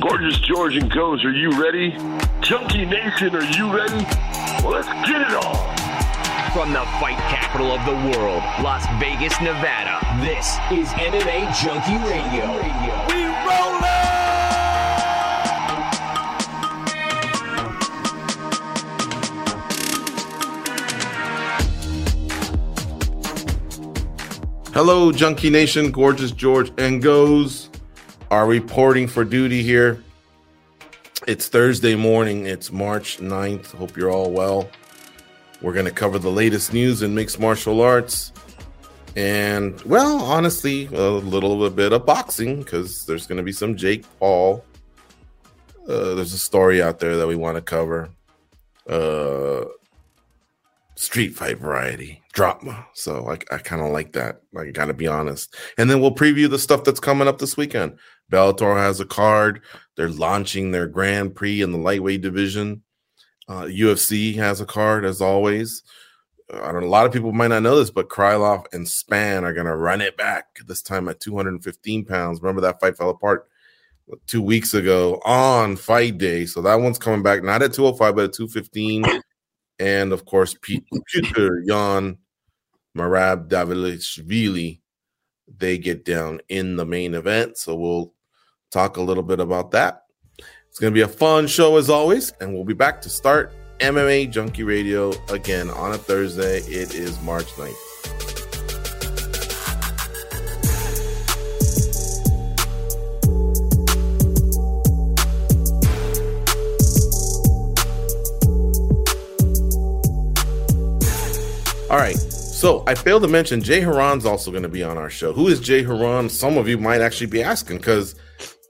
Gorgeous George and Goes, are you ready? Junkie Nation, are you ready? Well, let's get it on. From the fight capital of the world, Las Vegas, Nevada, this is MMA Junkie Radio. We rollin'! Hello, Junkie Nation. Gorgeous George and Goes are reporting for duty here. It's Thursday morning. It's March 9th. Hope you're all well. We're going to cover the latest news in mixed martial arts. And, well, honestly, a little bit of boxing because there's going to be some Jake Paul. Uh, there's a story out there that we want to cover. Uh, street fight variety drama. So I, I kind of like that. I got to be honest. And then we'll preview the stuff that's coming up this weekend. Bellator has a card. They're launching their Grand Prix in the lightweight division. Uh, UFC has a card as always. Uh, I don't. A lot of people might not know this, but Krylov and Spann are going to run it back this time at 215 pounds. Remember that fight fell apart two weeks ago on fight day. So that one's coming back not at 205 but at 215 and of course Petr Yan Merab Dvalishvili, they get down in the main event. So we'll talk a little bit about that. It's going to be a fun show as always, and we'll be back to start MMA Junkie Radio again on a Thursday. It is March 9th. All right. So I failed to mention Jay Hieron's also going to be on our show. Who is Jay Hieron? Some of you might actually be asking because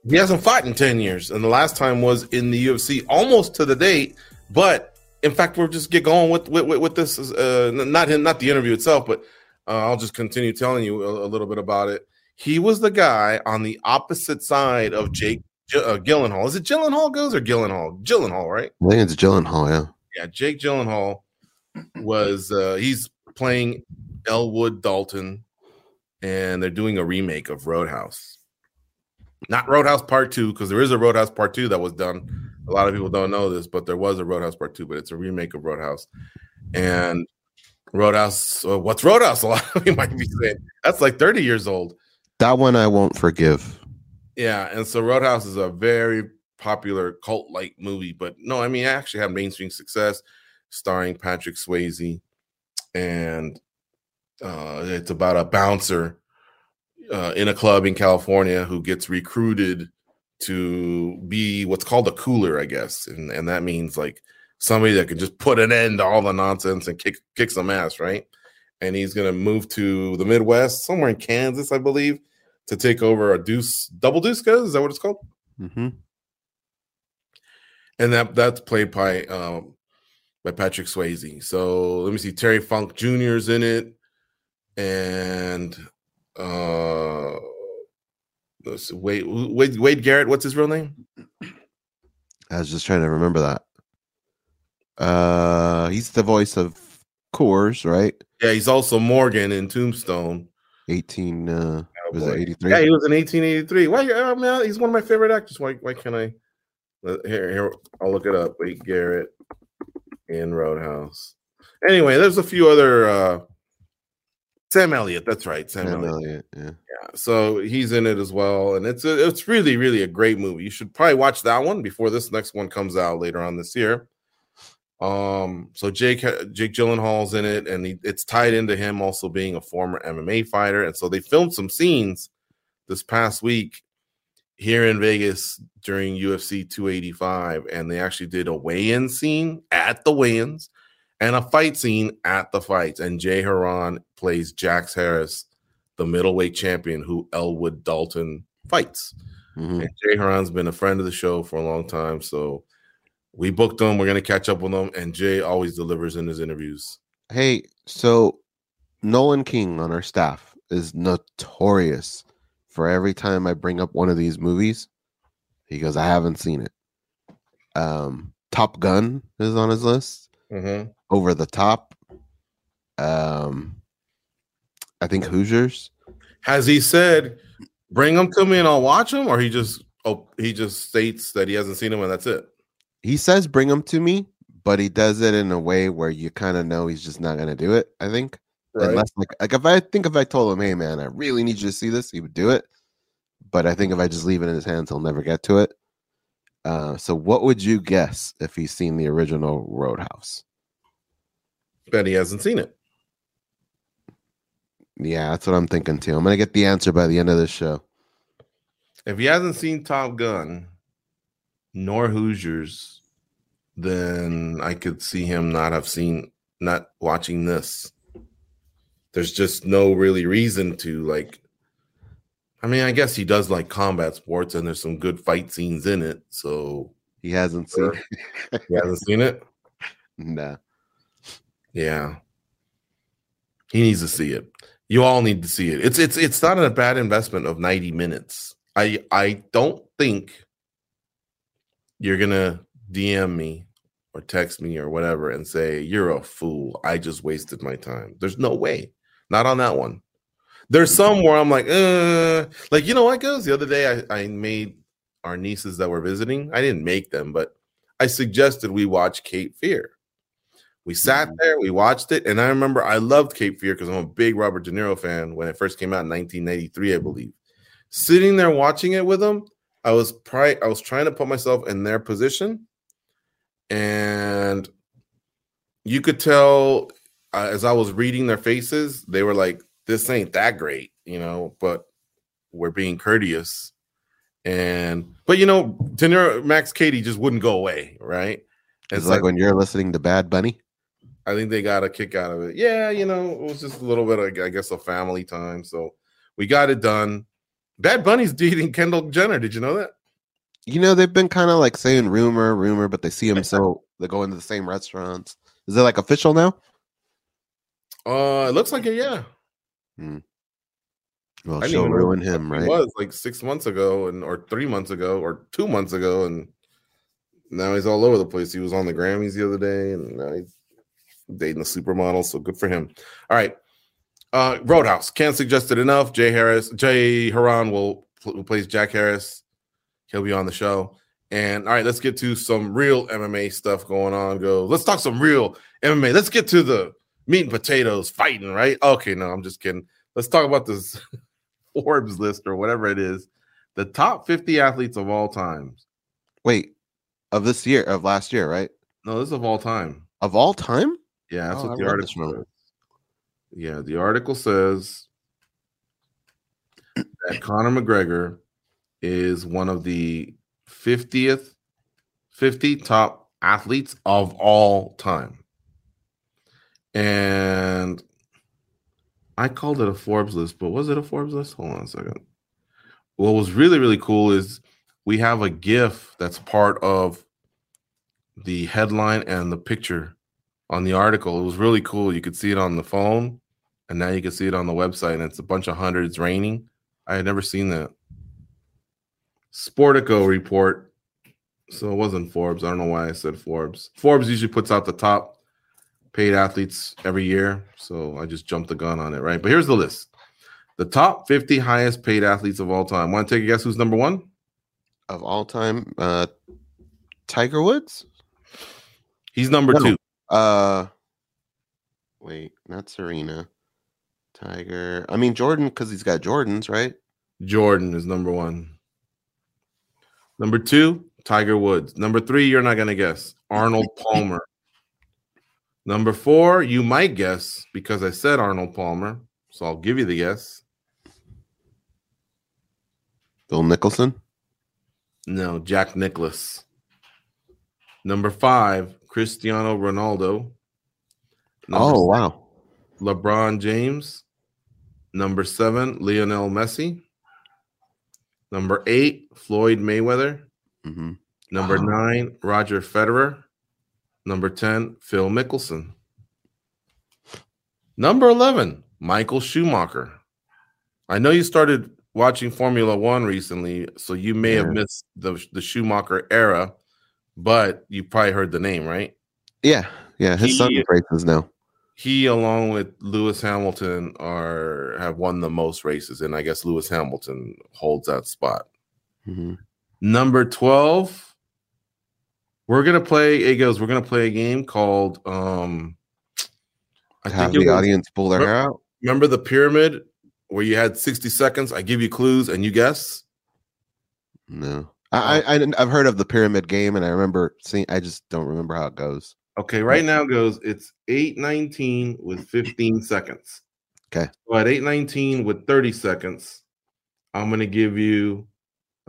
he hasn't fought in 10 years. And the last time was in the UFC almost to the date. But in fact, we'll just get going with with, with, this. Uh, not him, not the interview itself, but uh, I'll just continue telling you a, a, little bit about it. He was the guy on the opposite side of Jake uh, Gyllenhaal. Is it Gyllenhaal goes or Gyllenhaal? Gyllenhaal, right? I think it's Gyllenhaal, yeah. Yeah, Jake Gyllenhaal was uh he's playing Elwood Dalton and they're doing a remake of Roadhouse. Not Roadhouse Part 2 because there is a Roadhouse Part 2 that was done. A lot of people don't know this, but there was a Roadhouse Part 2, but it's a remake of Roadhouse. And Roadhouse, uh, what's Roadhouse? A lot of you might be saying that's like 30 years old. That one I won't forgive. Yeah, and so Roadhouse is a very popular cult like movie, but no, I mean, I actually had mainstream success starring Patrick Swayze, and uh, it's about a bouncer uh, in a club in California who gets recruited to be what's called a cooler, I guess, and and that means like somebody that can just put an end to all the nonsense and kick kick some ass, right? And he's gonna move to the Midwest, somewhere in Kansas, I believe, to take over a deuce double deuce. Is that what it's called? Mm-hmm. And that that's played by um, by Patrick Swayze. So let me see, Terry Funk Jr. is in it, and uh, let's see, Wade, Wade Wade Garrett. What's his real name? I was just trying to remember that. Uh, he's the voice of Coors, right? Yeah, he's also Morgan in Tombstone. 18 uh Oh, was it 83? Yeah, he was in 1883. Why? I mean, he's one of my favorite actors. Why? Why can't I? uh, Here, here, I'll look it up. Wade Garrett in Roadhouse. Anyway, there's a few other. uh Sam Elliott. That's right, Sam, Sam Elliott. Elliott, yeah. Yeah, so he's in it as well, and it's a, it's really really a great movie. You should probably watch that one before this next one comes out later on this year. Um, so Jake Jake Gyllenhaal's in it, and he, it's tied into him also being a former MMA fighter, and so they filmed some scenes this past week here in Vegas during UFC 285, and they actually did a weigh-in scene at the weigh-ins and a fight scene at the fights, and Jay Hieron plays Jax Harris the middleweight champion who Elwood Dalton fights. Mhm. And Jay Hieron's been a friend of the show for a long time. So we booked him. We're going to catch up with him. And Jay always delivers in his interviews. Hey, so Nolan King on our staff is notorious for every time I bring up one of these movies, he goes, I haven't seen it. Um, Top Gun is on his list. Mm-hmm. Over the Top. Um, I think Hoosiers. Has he said, bring him to me and I'll watch him? Or he just Oh, he just states that he hasn't seen him, and that's it. He says bring him to me, but he does it in a way where you kind of know he's just not going to do it. I think. Unless like like if I think if I told him, hey man, I really need you to see this, he would do it. But I think if I just leave it in his hands, he'll never get to it. Uh, so what would you guess if he's seen the original Roadhouse? Bet he hasn't seen it. Yeah, that's what I'm thinking too. I'm gonna get the answer by the end of this show. If he hasn't seen Top Gun nor Hoosiers, then I could see him not have seen not watching this. There's just no really reason to like I mean, I guess he does like combat sports and there's some good fight scenes in it. So He hasn't seen. he hasn't seen it. nah. Yeah. He needs to see it. You all need to see it. It's it's it's not a bad investment of 90 minutes. I I don't think you're gonna DM me or text me or whatever and say you're a fool. I just wasted my time. There's no way. Not on that one. There's some where I'm like, uh, like you know what goes. The other day I, I made our nieces that were visiting. I didn't make them, but I suggested we watch Cape Fear. We sat Mhm. there, we watched it, and I remember I loved Cape Fear because I'm a big Robert De Niro fan when it first came out in 1993, I believe. Sitting there watching it with them, I was pri- I was trying to put myself in their position, and you could tell uh, as I was reading their faces, they were like, "This ain't that great," you know, but we're being courteous. And but you know, De Niro, Max Cady just wouldn't go away, right? It's like when you're listening to Bad Bunny. I think they got a kick out of it. Yeah, you know, it was just a little bit of, I guess, a family time. So we got it done. Bad Bunny's dating Kendall Jenner. Did you know that? You know, they've been kind of like saying rumor, rumor, but they see him so they go into the same restaurants. Is it like official now? Uh, it looks like it. Yeah, Well, I she'll ruin him, right? it was like six months ago, and or three months ago, or two months ago, and now he's all over the place. He was on the Grammys the other day, and now he's dating a supermodel. So good for him. All right, uh, Roadhouse can't suggest it enough. Jay Harris, Jay Hieron will who plays Jack Harris. He'll be on the show. And all right, let's get to some real MMA stuff going on. Go. Let's talk some real MMA. Let's get to the meat and potatoes fighting, right? Okay, no, I'm just kidding. Let's talk about this Forbes list or whatever it is. The top 50 athletes of all times. Wait, of this year, of last year, right? No, this is of all time. Of all time? Yeah, that's Oh, what I the article says. Yeah, the article says that Conor McGregor is one of the 50th 50 top athletes of all time. And I called it a Forbes list, but was it a Forbes list? Hold on a second. What was really, really cool is we have a GIF that's part of the headline and the picture on the article. It was really cool. You could see it on the phone, and now you can see it on the website, and it's a bunch of hundreds raining. I had never seen that. Sportico report. So it wasn't Forbes. I don't know why I said Forbes. Forbes usually puts out the top paid athletes every year. So I just jumped the gun on it, right? But here's the list the top 50 highest paid athletes of all time. Want to take a guess who's number one? Of all time, uh Tiger Woods? He's number No. two. Uh wait, not Serena. Tiger. I mean Jordan, because he's got Jordans, right? Jordan is number one. Number two, Tiger Woods. Number three, you're not going to guess. Arnold Palmer. Number four, you might guess because I said Arnold Palmer. So I'll give you the guess. Bill Nicholson. No, Jack Nicklaus. Number five, Cristiano Ronaldo. Oh wow. LeBron James. Number seven, Lionel Messi. Number eight, Floyd Mayweather. hmm Number nine, Roger Federer. Number 10, Phil Mickelson. Number 11, Michael Schumacher. I know you started watching Formula One recently, so you may have missed the, the Schumacher era, but you probably heard the name, right? Yeah, yeah. His son He- races now. He, along with Lewis Hamilton, are have won the most races, and I guess Lewis Hamilton holds that spot. hmm Number 12, we're gonna play it goes, we're gonna play a game called um I Have it the was- audience pull their hair out. remember the pyramid where you had 60 seconds. I give you clues and you guess. No, I, I I- I've heard of the pyramid game, and I remember seeing. I just don't remember how it goes. Okay, right now it goes it's 819 with 15 seconds. Okay. So at 819 with 30 seconds, I'm gonna give you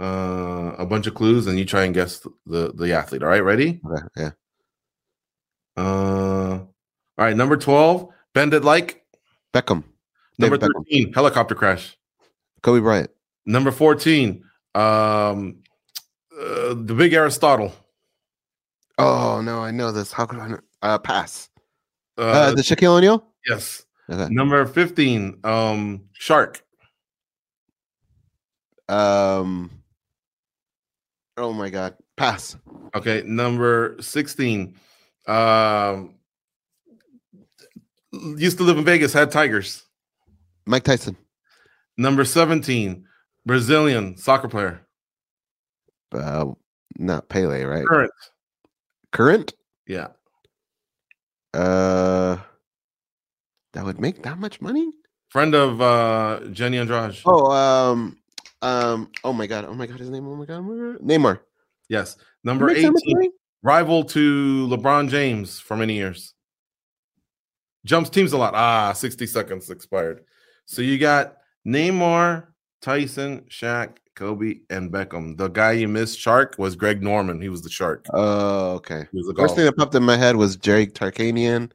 uh a bunch of clues and you try and guess the the athlete. All right, ready? Okay, yeah, Uh all right, number 12, bend it like. Beckham, Number David Beckham. 13, helicopter crash. Kobe Bryant. Number 14, um uh, the big Aristotle. Oh no, I know this. How could I? Uh, pass. Uh, Uh, the Shaquille O'Neal. yes. Okay. Number 15, um shark. Um. Oh my God, pass. Okay, number 16. Um used to live in Vegas, had tigers. Mike Tyson. Number 17, Brazilian soccer player. Uh, not Pele, right? Current. Current. Yeah. Uh, that would make that much money. Friend of uh Jenny Andrade. Oh, um, um. Oh my God. Oh my God. His name. Oh my God. oh my God. Neymar. Yes. Number 18, rival to LeBron James for many years. Jumps teams a lot. Ah, 60 seconds expired. So you got Neymar, Tyson, Shaq, Kobe, and Beckham. The guy you missed, Shark, was Greg Norman. He was the Shark. Oh, okay. He was a First golfer. thing that popped in my head was Jerry Tarkanian,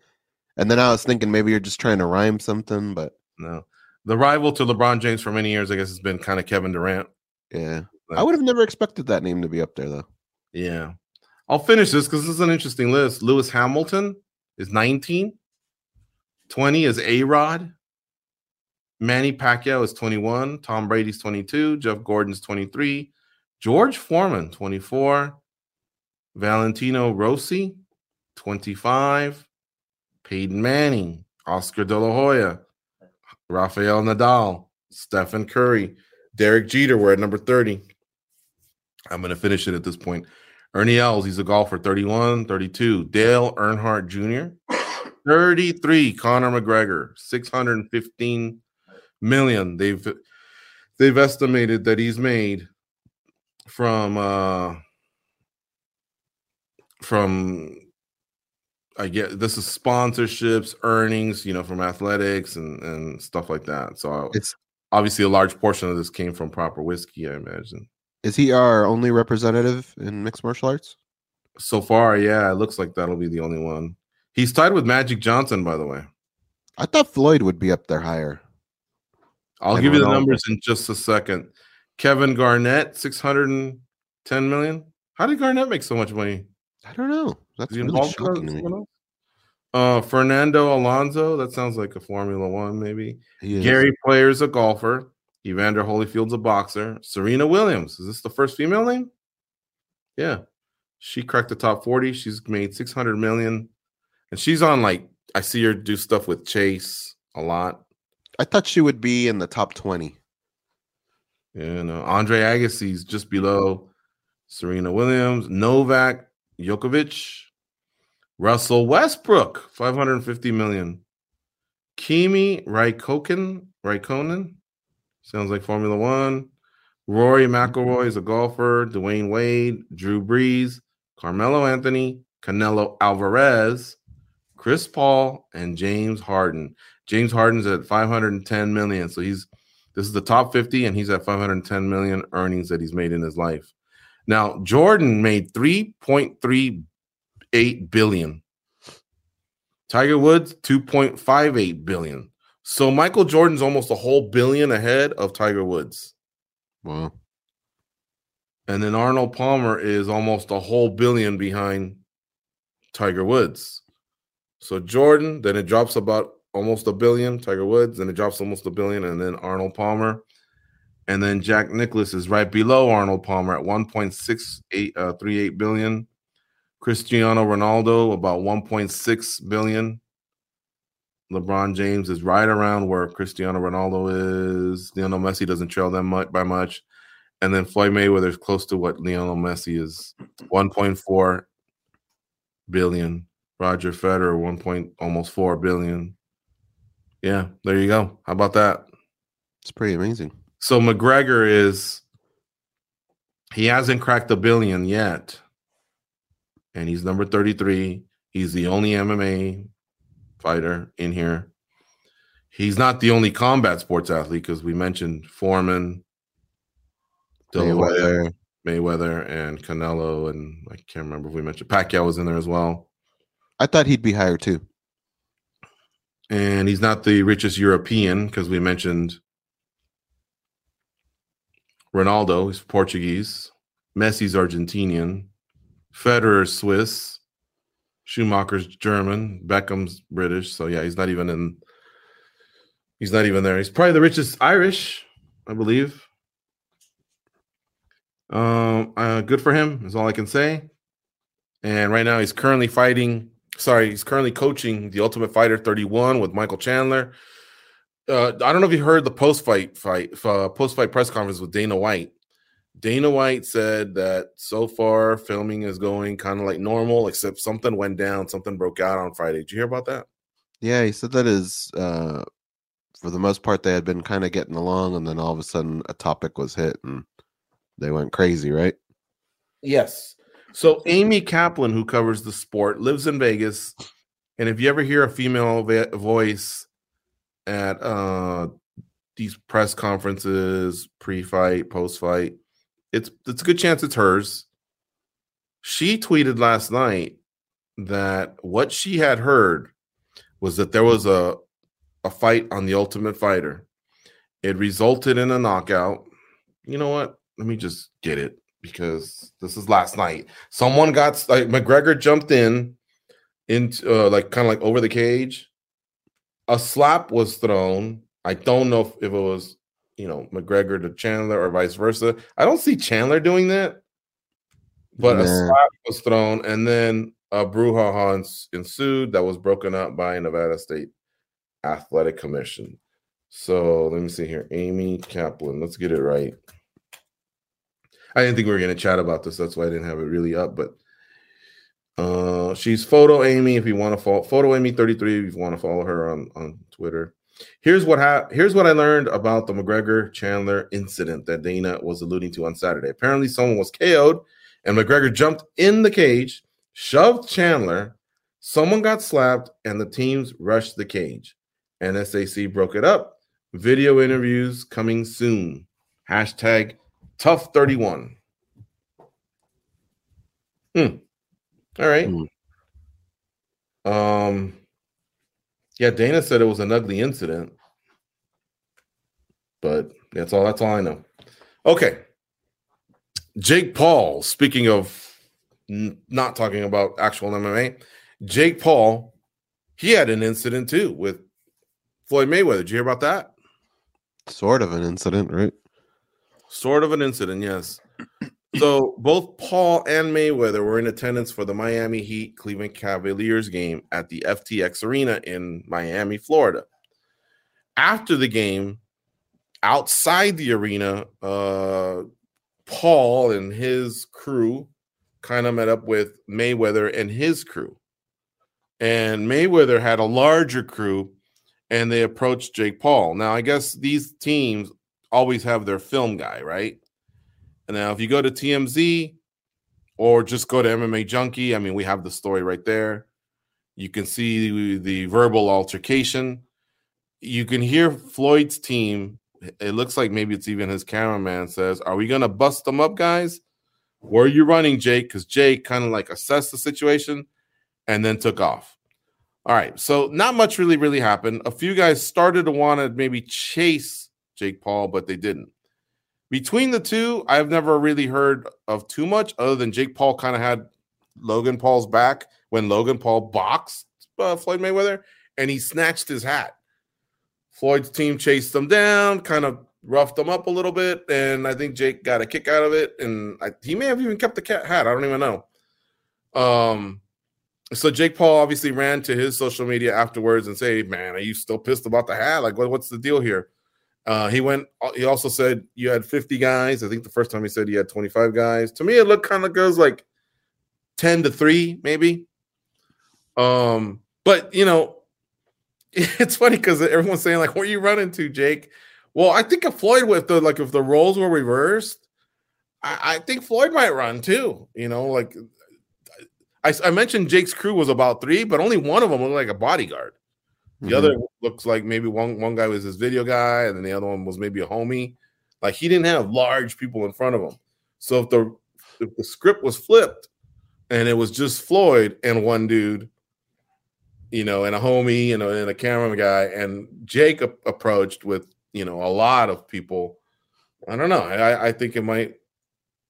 and then I was thinking maybe you're just trying to rhyme something, but No. The rival to LeBron James for many years, I guess, has been kind of Kevin Durant. yeah, I would have never expected that name to be up there though. Yeah. I'll finish this because this is an interesting list. Lewis Hamilton is 19. 20 is A Rod. Manny Pacquiao is 21. Tom Brady's 22. Jeff Gordon's 23. George Foreman, 24. Valentino Rossi, 25. Peyton Manning, Oscar De La Hoya, Rafael Nadal, Stephen Curry, Derek Jeter. We're at number 30. I'm going to finish it at this point. Ernie Els, he's a golfer, 31, 32. Dale Earnhardt Jr., 33. Conor McGregor, 615 million. They've they've estimated that he's made from uh from I get this is sponsorships, earnings, you know, from athletics and and stuff like that. So It's obviously a large portion of this came from proper whiskey, I imagine. is he our only representative in mixed martial arts? So far, yeah, it looks like that'll be the only one. He's tied with Magic Johnson, by the way. I thought Floyd would be up there higher. I'll give you the numbers in just a second. Kevin Garnett, 610 million. How did Garnett make so much money? I don't know. That's Is really shocking to me. Uh, Fernando Alonso, that sounds like a Formula One, maybe. Gary Player's a golfer. Evander Holyfield's a boxer. Serena Williams, is this the first female name? Yeah. She cracked the top 40. She's made 600 million. And she's on like, I see her do stuff with Chase a lot. I thought she would be in the top twenty. You know, Andre Agassi's just below Serena Williams, Novak Djokovic, Russell Westbrook, 550 million. Kimi Raikkonen, Raikkonen, sounds like Formula One. Rory McIlroy is a golfer. Dwyane Wade, Drew Brees, Carmelo Anthony, Canelo Alvarez, Chris Paul, and James Harden. James Harden's at 510 million. So he's this is the top 50, and he's at 510 million earnings that he's made in his life. Now, Jordan made 3.38 billion. Tiger Woods, 2.58 billion. So Michael Jordan's almost a whole billion ahead of Tiger Woods. Wow. And then Arnold Palmer is almost a whole billion behind Tiger Woods. So Jordan, then it drops about almost a billion, Tiger Woods, and it drops almost a billion, and then Arnold Palmer. And then Jack Nicklaus is right below Arnold Palmer at 1.68 uh, 38 billion. Cristiano Ronaldo about 1.6 billion. LeBron James is right around where Cristiano Ronaldo is. Lionel Messi doesn't trail them much by much. and then Floyd Mayweather is close to what Lionel Messi is, 1.4 billion. Roger Federer, 1. Point, almost 4 billion. Yeah, there you go. How about that? It's pretty amazing. So McGregor is he hasn't cracked a billion yet. And he's number 33. He's the only MMA fighter in here. He's not the only combat sports athlete because we mentioned Foreman, Mayweather. Mayweather, and Canelo, and I can't remember if we mentioned Pacquiao was in there as well. I thought he'd be higher too. And he's not the richest European because we mentioned Ronaldo, he's Portuguese. Messi's Argentinian. Federer's Swiss. Schumacher's German. Beckham's British. So yeah, he's not even in. He's not even there. He's probably the richest Irish, I believe. Um, uh, good for him is all I can say. And right now he's currently fighting. Sorry, he's currently coaching the Ultimate Fighter 31 with Michael Chandler. Uh, I don't know if you heard the post fight fight uh, post fight press conference with Dana White. Dana White said that so far filming is going kind of like normal, except something went down, something broke out on Friday. Did you hear about that? Yeah, he said that is uh, for the most part they had been kind of getting along, and then all of a sudden a topic was hit and they went crazy, right? Yes. So Amy Kaplan, who covers the sport, lives in Vegas, and if you ever hear a female voice at uh, these press conferences, pre-fight, post-fight, it's it's a good chance it's hers. She tweeted last night that what she had heard was that there was a a fight on the Ultimate Fighter. It resulted in a knockout. You know what? Let me just get it because this is last night. Someone got like McGregor jumped in into uh, like kind of like over the cage. A slap was thrown. I don't know if, if it was you know McGregor to Chandler or vice versa. I don't see Chandler doing that, but a slap was thrown, and then a brouhaha ensued that was broken up by Nevada State Athletic Commission. So let me see here, Amy Kaplan. Let's get it right. I didn't think we were going to chat about this. That's why I didn't have it really up. But uh, she's Photo Amy. If you want to follow Photo Amy thirty three, if you want to follow her on on Twitter. Here's what ha- here's what I learned about the McGregor Chandler incident that Dana was alluding to on Saturday. Apparently, someone was KO'd, and McGregor jumped in the cage, shoved Chandler. Someone got slapped, and the teams rushed the cage. NSAC broke it up. Video interviews coming soon. Hashtag TUF 31. Hmm. All right. Hmm. Um yeah, Dana said it was an ugly incident. But that's all that's all I know. Okay. Jake Paul, speaking of n- not talking about actual MMA, Jake Paul, he had an incident too with Floyd Mayweather. Did you hear about that? Sort of an incident, right? Sort of an incident, yes. So both Paul and Mayweather were in attendance for the Miami Heat Cleveland Cavaliers game at the FTX Arena in Miami, Florida. After the game, outside the arena, uh, Paul and his crew kind of met up with Mayweather and his crew. And Mayweather had a larger crew and they approached Jake Paul. Now, I guess these teams always have their film guy, right? And now if you go to TMZ or just go to MMA Junkie, I mean, we have the story right there. You can see the verbal altercation. You can hear Floyd's team. It looks like maybe it's even his cameraman says, Are we going to bust them up, guys? Where are you running, Jake? Because Jake kind of like assessed the situation and then took off. All right. So not much really, really happened. A few guys started to want to maybe chase Jake Paul, but they didn't. Between the two, I've never really heard of too much other than Jake Paul kind of had Logan Paul's back when Logan Paul boxed uh, Floyd Mayweather and he snatched his hat. Floyd's team chased them down, kind of roughed them up a little bit, and I think Jake got a kick out of it. And I, he may have even kept the cat hat. I don't even know. Um, so Jake Paul obviously ran to his social media afterwards and say, "Man, are you still pissed about the hat? Like, what, what's the deal here?" Uh, he went. He also said you had 50 guys. I think the first time he said he had 25 guys. To me, it looked kind of goes like 10 to three, maybe. Um, but you know, it's funny because everyone's saying like, "Where are you running to, Jake?" Well, I think if Floyd with the like if the roles were reversed, I, I think Floyd might run too. You know, like I, I, mentioned Jake's crew was about three, but only one of them looked like a bodyguard. The mm-hmm. other looks like maybe one one guy was his video guy, and then the other one was maybe a homie. Like he didn't have large people in front of him. So if the if the script was flipped and it was just Floyd and one dude, you know, and a homie, you know, and a camera guy, and Jake a- approached with you know a lot of people. I don't know. I, I think it might,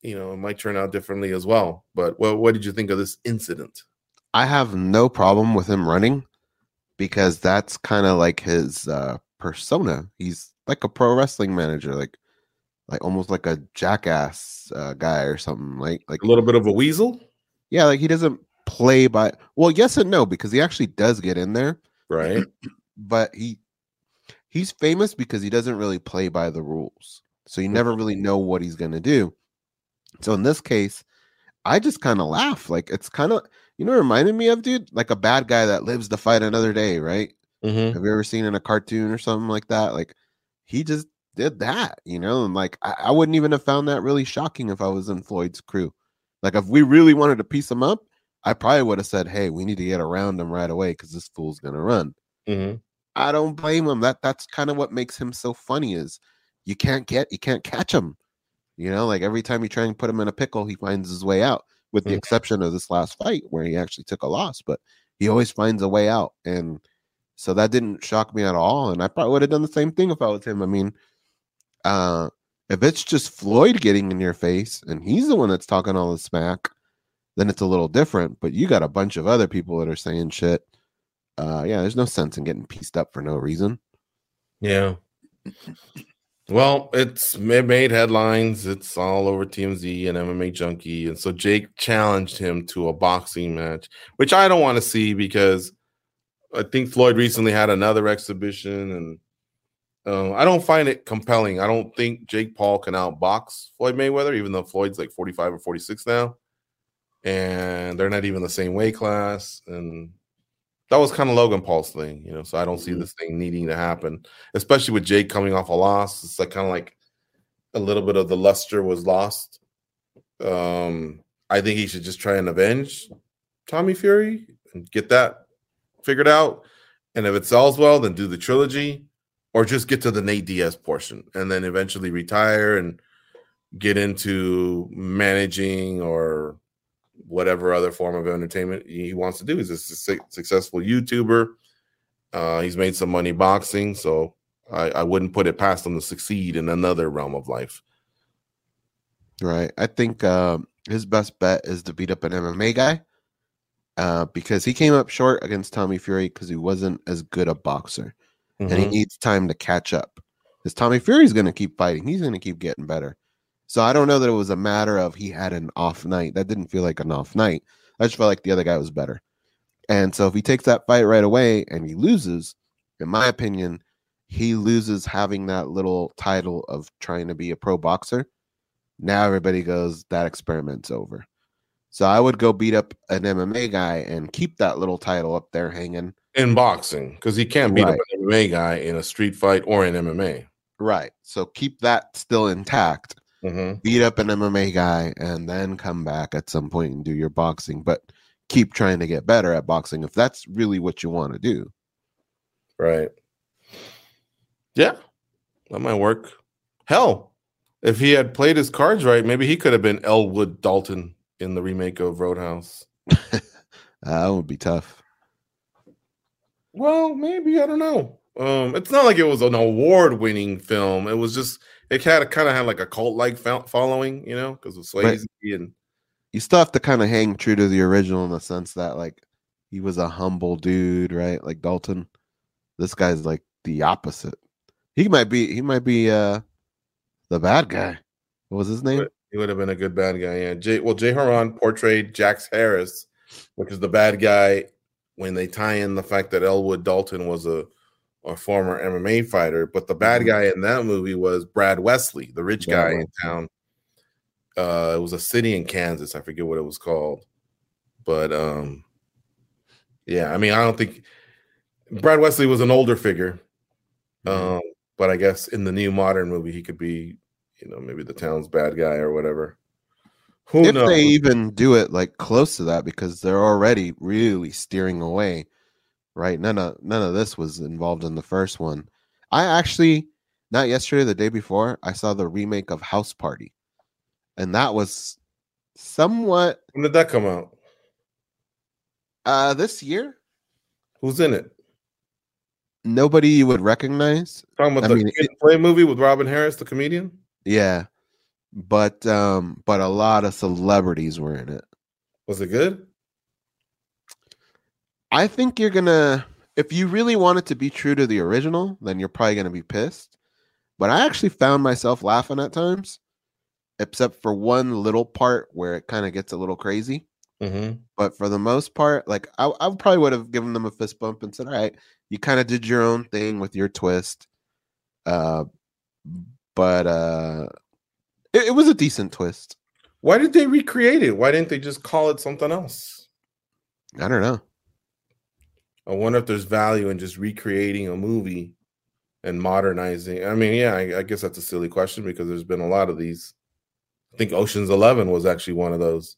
you know, it might turn out differently as well. But what what did you think of this incident? I have no problem with him running because that's kind of like his uh, persona. He's like a pro wrestling manager, like like almost like a jackass uh, guy or something. Like like a little bit of a weasel. Yeah, like he doesn't play by. Well, yes and no because he actually does get in there, right? but he he's famous because he doesn't really play by the rules. So you never really know what he's going to do. So in this case, I just kind of laugh. Like it's kind of you know reminded me of dude like a bad guy that lives to fight another day, right? Mm-hmm. Have you ever seen in a cartoon or something like that? Like he just did that, you know, and like I, I wouldn't even have found that really shocking if I was in Floyd's crew. Like if we really wanted to piece him up, I probably would have said, "Hey, we need to get around him right away because this fool's gonna run." Mm-hmm. I don't blame him. That that's kind of what makes him so funny is you can't get you can't catch him. You know, like every time you try and put him in a pickle, he finds his way out with the mm-hmm. exception of this last fight where he actually took a loss, but he always finds a way out. And so that didn't shock me at all. And I probably would have done the same thing if I was him. I mean, uh, if it's just Floyd getting in your face and he's the one that's talking all the smack, then it's a little different. But you got a bunch of other people that are saying shit. Uh, yeah, there's no sense in getting pieced up for no reason. Yeah. Well, it's it made headlines. It's all over TMZ and MMA Junkie, and so Jake challenged him to a boxing match, which I don't want to see because I think Floyd recently had another exhibition, and uh, I don't find it compelling. I don't think Jake Paul can outbox Floyd Mayweather, even though Floyd's like forty five or forty six now, and they're not even the same weight class, and that was kind of Logan Paul's thing, you know. So I don't see mm-hmm. this thing needing to happen, especially with Jake coming off a loss. It's like kind of like a little bit of the luster was lost. Um, I think he should just try and avenge Tommy Fury and get that figured out. And if it sells well, then do the trilogy, or just get to the Nate Diaz portion and then eventually retire and get into managing or whatever other form of entertainment he wants to do. He's a su- successful YouTuber. Uh, he's made some money boxing, so I, I wouldn't put it past him to succeed in another realm of life. Right. I think uh, his best bet is to beat up an MMA guy uh, because he came up short against Tommy Fury because he wasn't as good a boxer mm-hmm. and he mm-hmm. needs time to catch up. Because Tommy Fury's going to keep fighting, he's going to keep getting better. So I don't know that it was a matter of he had an off night. That didn't feel like an off night. I just felt like the other guy was better. And so if he takes that fight right away and he loses, in my opinion, he loses having that little title of trying to be a pro boxer. Now everybody goes, that experiment's over. So I would go beat up an MMA guy and keep that little title up there hanging. In boxing, because he can't beat right. up an MMA guy in a street fight or in MMA. Right. So keep that still intact mm-hmm. beat up an MMA guy, and then come back at some point and do your boxing. But keep trying to get better at boxing if that's really what you want to do. Right. Yeah, that might work. Hell, if he had played his cards right, maybe he could have been Elwood Dalton in the remake of Roadhouse. that would be tough. Well, maybe I don't know. Um, it's not like it was an award-winning film. It was just it had a kind of had like a cult like following, you know, because of Swayze right. and you still have to kind of hang true to the original in the sense that like he was a humble dude, right? Like Dalton. This guy's like the opposite. He might be he might be uh the bad guy. What was his name? He would have been a good bad guy. Yeah. Jay, well, Jay Hieron portrayed Jax Harris, which is the bad guy when they tie in the fact that Elwood Dalton was a a former MMA fighter, but the bad Mhm. guy in that movie was Brad Wesley, the rich guy in town. Uh, it was a city in Kansas. I forget what it was called, but um, yeah. I mean, I don't think Brad Wesley was an older figure, Mhm. um, but I guess in the new modern movie, he could be, you know, maybe the town's bad guy or whatever. Who if knows? they even do it like close to that because they're already really steering away right none of none of this was involved in the first one i actually not yesterday the day before i saw the remake of house party and that was somewhat when did that come out? uh this year Who's in it? nobody you would recognize Talking about I the mean, and Play movie with Robin Harris, the comedian. yeah but um but a lot of celebrities were in it Was it good? I think you're gonna if you really want it to be true to the original, then you're probably gonna be pissed. But I actually found myself laughing at times, except for one little part where it kind of gets a little crazy. Mm-hmm. But for the most part, like I, I probably would have given them a fist bump and said, "All right, you kind of did your own thing with your twist." Uh, but uh, it, it was a decent twist. Why did they recreate it? Why didn't they just call it something else? I don't know. I wonder if there's value in just recreating a movie and modernizing. I mean, yeah, I, I guess that's a silly question because there's been a lot of these. I think Ocean's Eleven was actually one of those.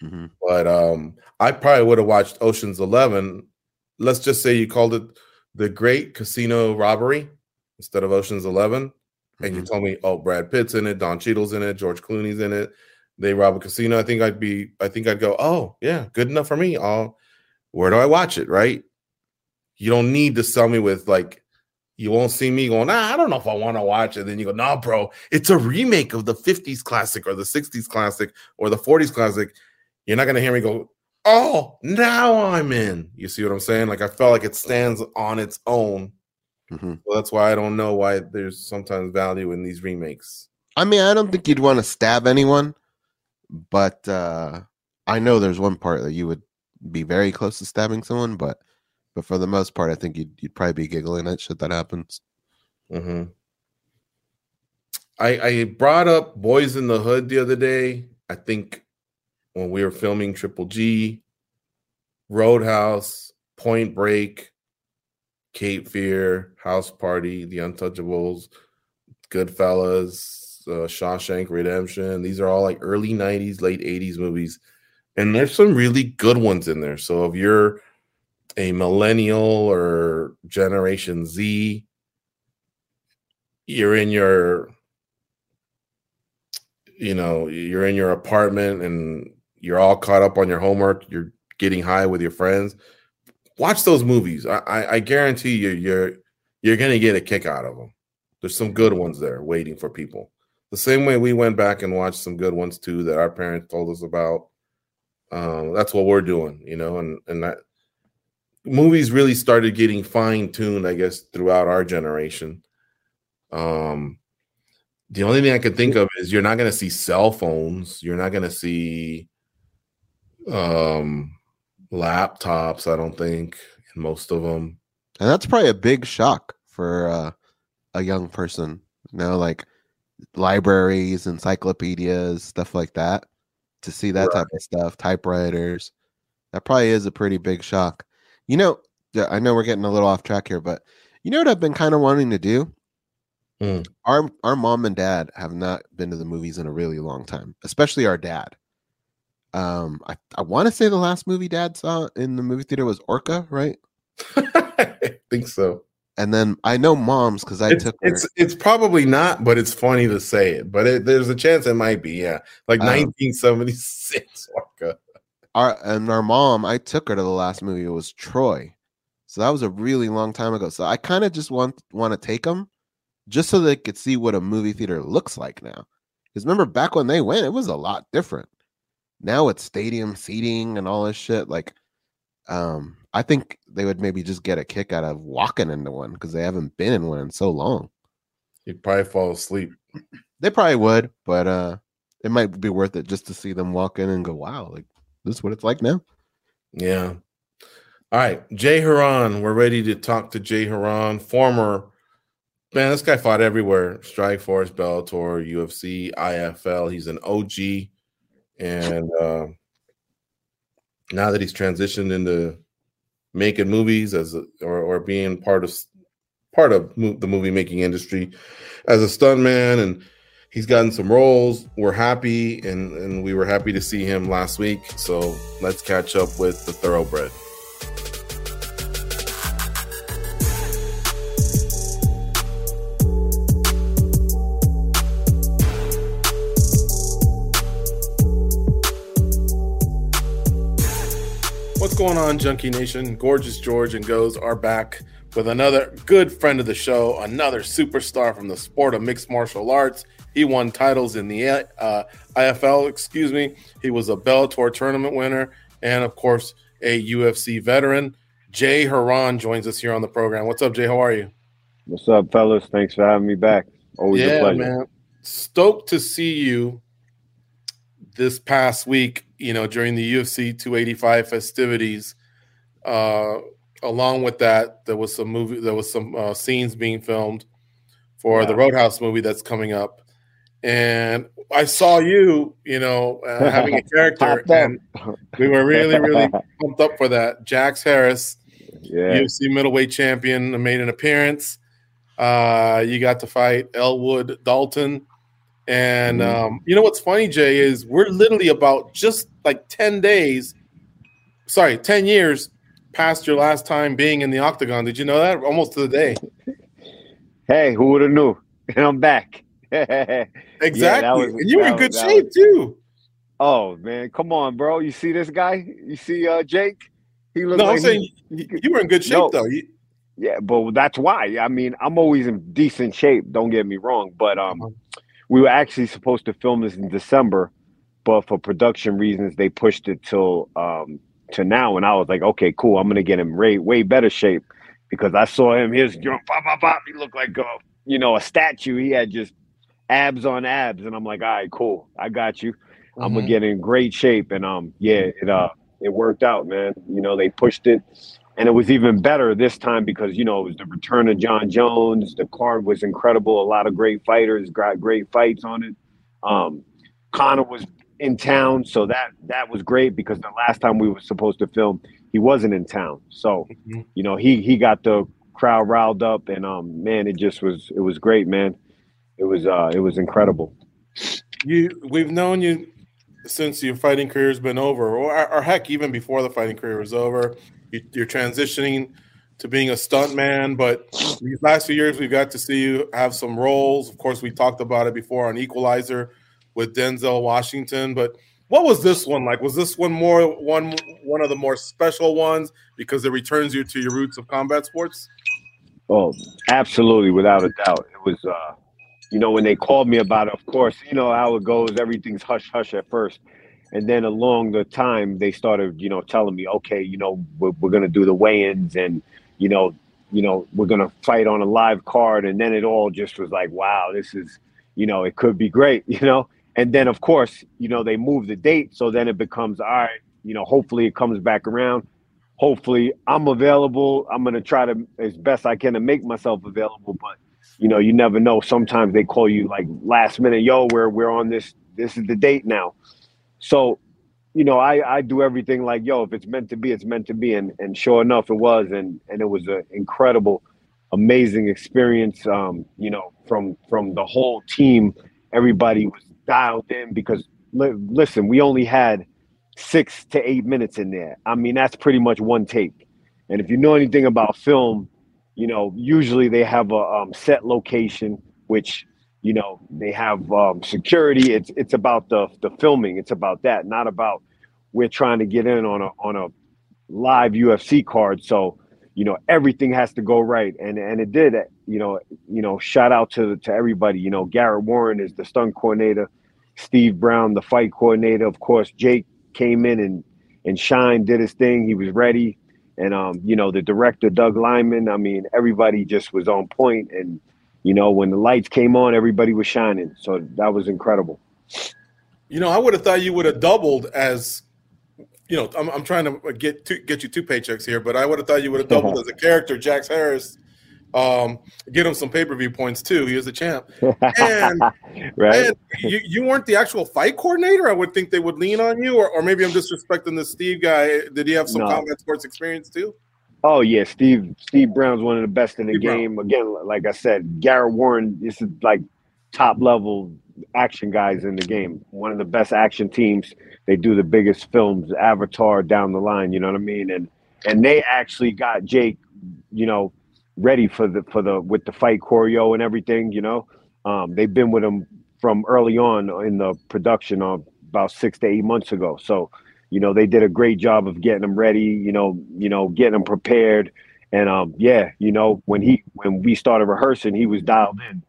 hmm But um, I probably would have watched Ocean's Eleven. Let's just say you called it the Great Casino Robbery instead of Ocean's 11 and you told me, oh, Brad Pitt's in it, Don Cheadle's in it, George Clooney's in it. They rob a casino. I think I'd be, I think I'd go, oh yeah, good enough for me. I'll, where do I watch it? Right? You don't need to sell me with like, you won't see me going, nah, I don't know if I want to watch it. Then you go, nah, bro, it's a remake of the 50s classic or the 60s classic or the 40s classic. You're not gonna hear me go, oh, now I'm in. You see what I'm saying? Like I felt like it stands on its own. hmm Well, that's why I don't know why there's sometimes value in these remakes. I mean, I don't think you'd want to stab anyone, but uh I know there's one part that you would be very close to stabbing someone, but but for the most part, I think you'd you'd probably be giggling at shit that happens. hmm I, I brought up Boys in the Hood the other day. I think when we were filming Triple G, Roadhouse, Point Break, Cape Fear, House Party, The Untouchables, Goodfellas, uh, Shawshank Redemption. These are all like early 90s, late 80s movies. And there's some really good ones in there. So if you're a millennial or Generation Z, you're in your you know you're in your apartment and you're all caught up on your homework you're getting high with your friends watch those movies. I i, I guarantee you you're you're gonna get a kick out of them there's some good ones there waiting for people. The same way we went back and watched some good ones too that our parents told us about um that's what we're doing you know and and that movies really started getting fine-tuned i guess throughout our generation um, the only thing I can think of is you're not going to see cell phones. You're not going to see um, laptops. I don't think in most of them. And that's probably a big shock for uh, a young person. You know, like libraries, encyclopedias, stuff like that. To see that type of stuff, typewriters, that probably is a pretty big shock. You know, I know we're getting a little off track here, but you know what I've been kind of wanting to do? Hmm. Our our mom and dad have not been to the movies in a really long time, especially our dad. Um, I, I want to say the last movie dad saw in the movie theater was Orca, right? I think so. And then I know mom's because I It's, took her. it's it's probably not, but it's funny to say it. But it, there's a chance it might be. Yeah, like Um, 1976 Orca. our and our mom, I took her to the last movie. It was Troy, so that was a really long time ago. So I kind of just want want to take them, just so they could see what a movie theater looks like now. Because remember back when they went, it was a lot different. Now it's stadium seating and all this shit. Like, um, I think they would maybe just get a kick out of walking into one because they haven't been in one in so long. You'd probably fall asleep. They probably would, but uh, it might be worth it just to see them walk in and go, "Wow, like this is what it's like now." Yeah. All right, Jay Hieron. We're ready to talk to Jay Hieron, former man. This guy fought everywhere: Strikeforce, Bellator, UFC, IFL. He's an OG, and uh, now that he's transitioned into making movies as a, or or being part of part of mo- the movie making industry as a stuntman, and he's gotten some roles. We're happy, and and we were happy to see him last week. So let's catch up with the thoroughbred. Going on, Junkie Nation? Gorgeous George and Goes are back with another good friend of the show, another superstar from the sport of mixed martial arts. He won titles in the uh, IFL, excuse me. He was a Bellator tournament winner, and of course, a UFC veteran. Jay Hieron joins us here on the program. What's up, Jay? How are you? What's up, fellas? Thanks for having me back. Always a yeah, pleasure. man. Stoked to see you this past week, you know, during the UFC 285 festivities. Uh, along with that, there was some movie, there was some uh, scenes being filmed for the Roadhouse movie that's coming up, and I saw you, you know, uh, having a character, and we were really, really pumped up for that. Jax Harris, Yeah. UFC middleweight champion, made an appearance. Uh, you got to fight Elwood Dalton. And Mhm. um, you know what's funny, Jay, is we're literally about just like 10 days, sorry, 10 years past your last time being in the octagon. Did you know that? Almost to the day. Hey, who would have knew? And I'm back. Exactly. was- and you were in good was- shape was- too. oh man, come on, bro. You see this guy? You see uh Jake? He looks No, I'm saying he- you, you were in good shape No. though. You, yeah, but that's why. I mean, I'm always in decent shape. Don't get me wrong, but um, Uh-huh. We were actually supposed to film this in December, but for production reasons, they pushed it till um to now. And I was like, okay, cool. I'm gonna get him way way better shape because I saw him. His pop, pop, pop. He looked like a you know a statue. He had just abs on abs, and I'm like, all right, cool. I got you. I'm gonna Mhm. get in great shape, and um, yeah, it uh, it worked out, man. You know, they pushed it, and it was even better this time because you know it was the return of Jon Jones. The card was incredible. A lot of great fighters, got great fights on it. Um, Conor was in town, so that that was great because the last time we were supposed to film, he wasn't in town. So Mhm. you know, he he got the crowd riled up, and um, man, it just was it was great, man. It was uh, it was incredible. you we've known you since your fighting career's been over, or, or heck, even before the fighting career was over. You, you're transitioning to being a stuntman, but these last few years we've got to see you have some roles. Of course, we talked about it before on Equalizer with Denzel Washington, but what was this one like? Was this one more one one of the more special ones because it returns you to your roots of combat sports? Oh, absolutely, without a doubt. It was, uh, you know, when they called me about it, of course, you know how it goes. Everything's hush hush at first. And then along the time, they started, you know, telling me, okay, you know, we're, we're going to do the weigh ins and, you know, you know, we're going to fight on a live card. And then it all just was like, wow, this is, you know, it could be great, you know? And then, of course, you know, they move the date. So then it becomes, all right, you know, hopefully it comes back around hopefully I'm available. I'm gonna try to as best I can to make myself available. But you know, you never know. Sometimes they call you like last minute, yo, we're we're on this. This is the date now. So, you know, I I do everything like, yo, if it's meant to be, it's meant to be. And and sure enough, it was. And and it was an incredible, amazing experience. Um, you know, from from the whole team, everybody was dialed in because li- listen, we only had six to eight minutes in there. I mean, that's pretty much one take. And if you know anything about film, you know, usually they have a um, set location, which you know they have um, security. It's it's about the the filming. It's about that, not about we're trying to get in on a on a live UFC card. So you know everything has to go right, and and it did. You know, you know, shout out to to everybody. You know, Garrett Warren is the stunt coordinator. Steve Brown, the fight coordinator, of course. Jake came in and and Shine did his thing. He was ready, and um, you know, the director Doug Liman. I mean, everybody just was on point, and you know, when the lights came on, everybody was shining. So that was incredible. You know, I would have thought you would have doubled as you know, I'm, I'm trying to get to get you two paychecks here, but I would have thought you would have doubled as a character, Jax Harris. Um, get him some pay per view points too. He is a champ, and, right? and you, you weren't the actual fight coordinator. I would think they would lean on you, or, or maybe I'm disrespecting the Steve guy. Did he have some No. combat sports experience too? Oh yeah, Steve Steve Brown's one of the best in the Steve Brown. game. Again, like I said, Garrett Warren, this is like top level action guys in the game. One of the best action teams. They do the biggest films, Avatar down the line. You know what I mean? And and they actually got Jake, you know, ready for the for the with the fight choreo and everything. You know, um, they've been with him from early on in the production of about six to eight months ago. So you know they did a great job of getting him ready you know you know getting him prepared and um yeah you know when he when we started rehearsing he was dialed in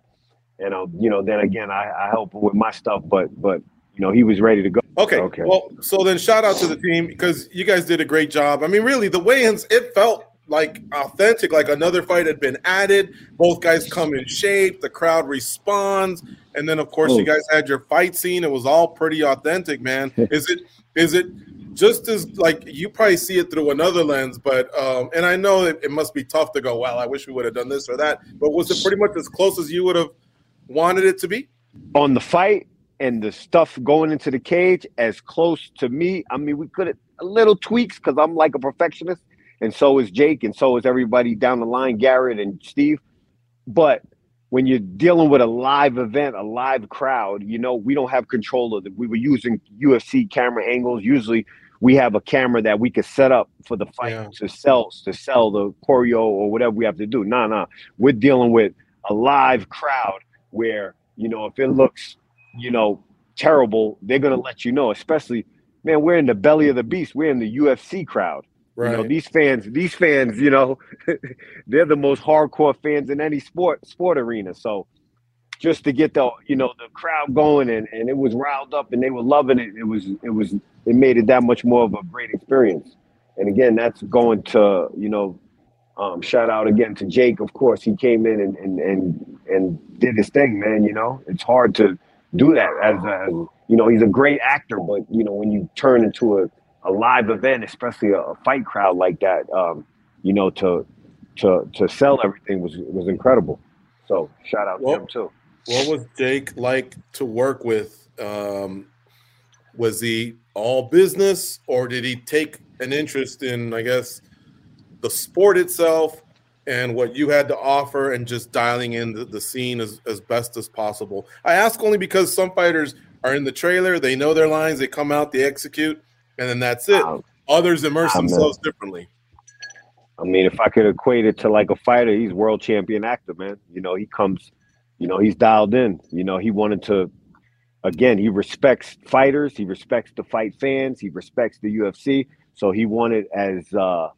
and um you know then again i i help him with my stuff but but you know he was ready to go Okay. Okay. Well, so then shout out to the team because you guys did a great job. I mean, really, the weigh-ins it felt like authentic, like another fight had been added. Both guys come in shape. The crowd responds, and then of course you Oh. guys had your fight scene. It was all pretty authentic, man. Is it? Is it? Just as like you probably see it through another lens, but um, and I know it, it must be tough to go. Well, I wish we would have done this or that. But was it pretty much as close as you would have wanted it to be? on the fight and the stuff going into the cage as close to me. I mean, we could have a little tweaks because I'm like a perfectionist, and so is Jake, and so is everybody down the line, Garrett and Steve. But when you're dealing with a live event, a live crowd, you know, we don't have control of it. We were using UFC camera angles. Usually, we have a camera that we could set up for the fight Yeah. to sell to sell the choreo or whatever we have to do. Nah, nah, we're dealing with a live crowd where you know if it looks you know terrible, they're gonna let you know. Especially, man, we're in the belly of the beast. We're in the UFC crowd. You know, these fans, these fans, you know, they're the most hardcore fans in any sport sport arena. So just to get the you know the crowd going and, and it was riled up and they were loving it, it was it was it made it that much more of a great experience. And again, that's going to, you know, um, shout out again to Jake, of course. He came in and and and, and did his thing, man. You know, it's hard to do that as, as you know, he's a great actor, but you know, when you turn into a a live event, especially a, a fight crowd like that, um, you know, to to to sell everything was was incredible. So shout out Well- to him too. What was Jake like to work with? Um, was he all business, or did he take an interest in, I guess, the sport itself and what you had to offer, and just dialing in the, the scene as, as best as possible? I ask only because some fighters are in the trailer, they know their lines, they come out, they execute, and then that's it. Um, Others immerse man. themselves differently. I mean, if I could equate it to like a fighter, he's world champion actor, man. You know, he comes, you know, he's dialed in. You know, he wanted to, again, he respects fighters, he respects the fight fans, he respects the UFC. So he wanted as uh,